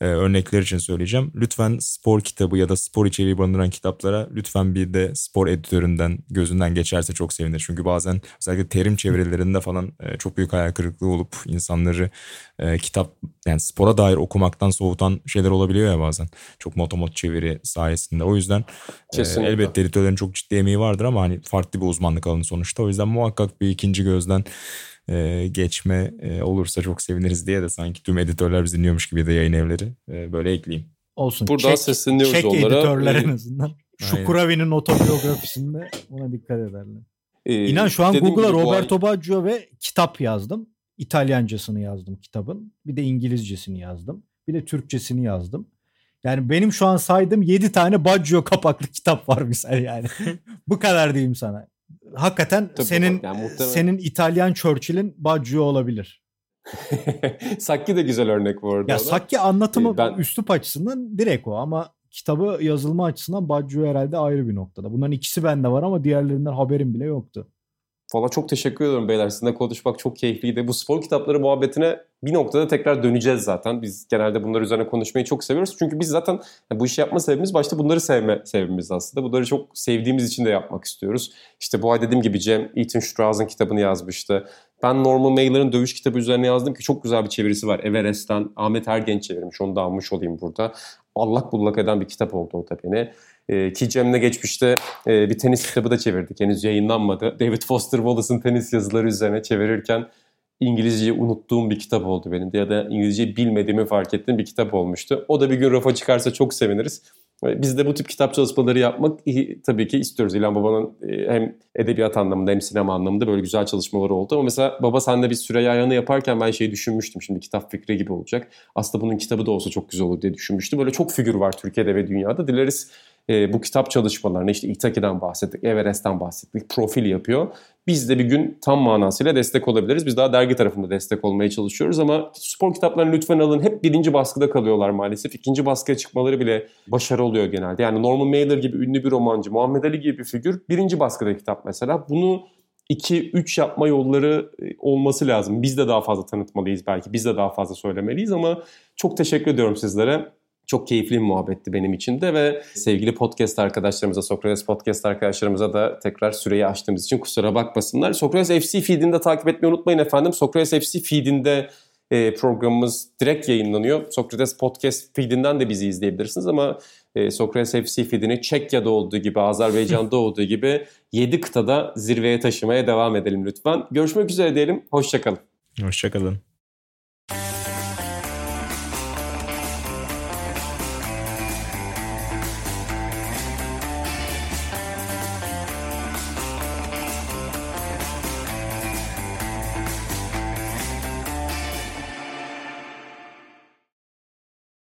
S4: e, örnekler için söyleyeceğim. Lütfen spor kitabı ya da spor içeriği barındıran kitaplara lütfen bir de spor editöründen gözünden geçerse çok sevinir. Çünkü bazen özellikle terim çevirilerinde falan e, çok büyük hayal kırıklığı olup insanları e, kitap yani spora dair okumaktan soğutan şeyler olabiliyor ya bazen. Çok motomot çeviri sayesinde. O yüzden e, elbette editörlerin çok ciddi emeği vardır ama hani farklı bir uzmanlık alanı sonuçta. O yüzden muhakkak bir ikinci gözden e, geçme e, olursa çok seviniriz diye de sanki tüm editörler bizi dinliyormuş gibi de yayın evleri e, böyle ekleyeyim.
S3: Olsun.
S2: Buradan çek, sesleniyoruz
S3: çek
S2: onlara.
S3: editörler en azından. Şu Kuravi'nin otobiyografisinde buna dikkat ederler. Ee, İnan şu an Google'a Roberto ay... Baggio ve kitap yazdım. İtalyancasını yazdım kitabın. Bir de İngilizcesini yazdım. Bir de Türkçesini yazdım. Yani benim şu an saydığım 7 tane Baggio kapaklı kitap var misal yani. Bu kadar diyeyim sana hakikaten Tabii senin yani muhtemelen... senin İtalyan Churchill'in Baggio olabilir.
S2: Sakki de güzel örnek bu arada.
S3: Ya Sakki anlatımı ee, ben... üslup açısından direkt o ama kitabı yazılma açısından Baggio herhalde ayrı bir noktada. Bunların ikisi bende var ama diğerlerinden haberim bile yoktu.
S2: Valla çok teşekkür ediyorum beyler. Sizinle konuşmak çok keyifliydi. Bu spor kitapları muhabbetine bir noktada tekrar döneceğiz zaten. Biz genelde bunlar üzerine konuşmayı çok seviyoruz. Çünkü biz zaten bu işi yapma sebebimiz başta bunları sevme sebebimiz aslında. Bunları çok sevdiğimiz için de yapmak istiyoruz. İşte bu ay dediğim gibi Cem Ethan Strauss'ın kitabını yazmıştı. Ben Norman Mailer'ın dövüş kitabı üzerine yazdım ki çok güzel bir çevirisi var. Everest'ten Ahmet Ergenç çevirmiş. Onu da almış olayım burada. Allak bullak eden bir kitap oldu o da beni. E, ki Cem'le geçmişte e, bir tenis kitabı da çevirdik. Henüz yayınlanmadı. David Foster Wallace'ın tenis yazıları üzerine çevirirken İngilizceyi unuttuğum bir kitap oldu benim de ya da İngilizceyi bilmediğimi fark ettiğim bir kitap olmuştu. O da bir gün rafa çıkarsa çok seviniriz. Biz de bu tip kitap çalışmaları yapmak tabii ki istiyoruz. İlhan Baba'nın e, hem edebiyat anlamında hem sinema anlamında böyle güzel çalışmaları oldu. Ama mesela Baba sen de bir süre ayağını yaparken ben şeyi düşünmüştüm. Şimdi kitap fikri gibi olacak. Aslında bunun kitabı da olsa çok güzel olur diye düşünmüştüm. Böyle çok figür var Türkiye'de ve dünyada. Dileriz e, bu kitap çalışmalarını işte İtaki'den bahsettik, Everest'ten bahsettik, profil yapıyor. Biz de bir gün tam manasıyla destek olabiliriz. Biz daha dergi tarafında destek olmaya çalışıyoruz ama spor kitaplarını lütfen alın. Hep birinci baskıda kalıyorlar maalesef. İkinci baskıya çıkmaları bile başarı oluyor genelde. Yani Norman Mailer gibi ünlü bir romancı, Muhammed Ali gibi bir figür birinci baskıda kitap mesela. Bunu 2-3 yapma yolları e, olması lazım. Biz de daha fazla tanıtmalıyız belki. Biz de daha fazla söylemeliyiz ama çok teşekkür ediyorum sizlere. Çok keyifli bir muhabbetti benim için de ve sevgili podcast arkadaşlarımıza, Sokrates podcast arkadaşlarımıza da tekrar süreyi açtığımız için kusura bakmasınlar. Sokrates FC feedini de takip etmeyi unutmayın efendim. Sokrates FC feedinde e, programımız direkt yayınlanıyor. Sokrates Podcast feedinden de bizi izleyebilirsiniz ama e, Sokrates FC feedini Çekya'da olduğu gibi, Azerbaycan'da olduğu gibi 7 kıtada zirveye taşımaya devam edelim lütfen. Görüşmek üzere diyelim. Hoşçakalın.
S4: Hoşçakalın.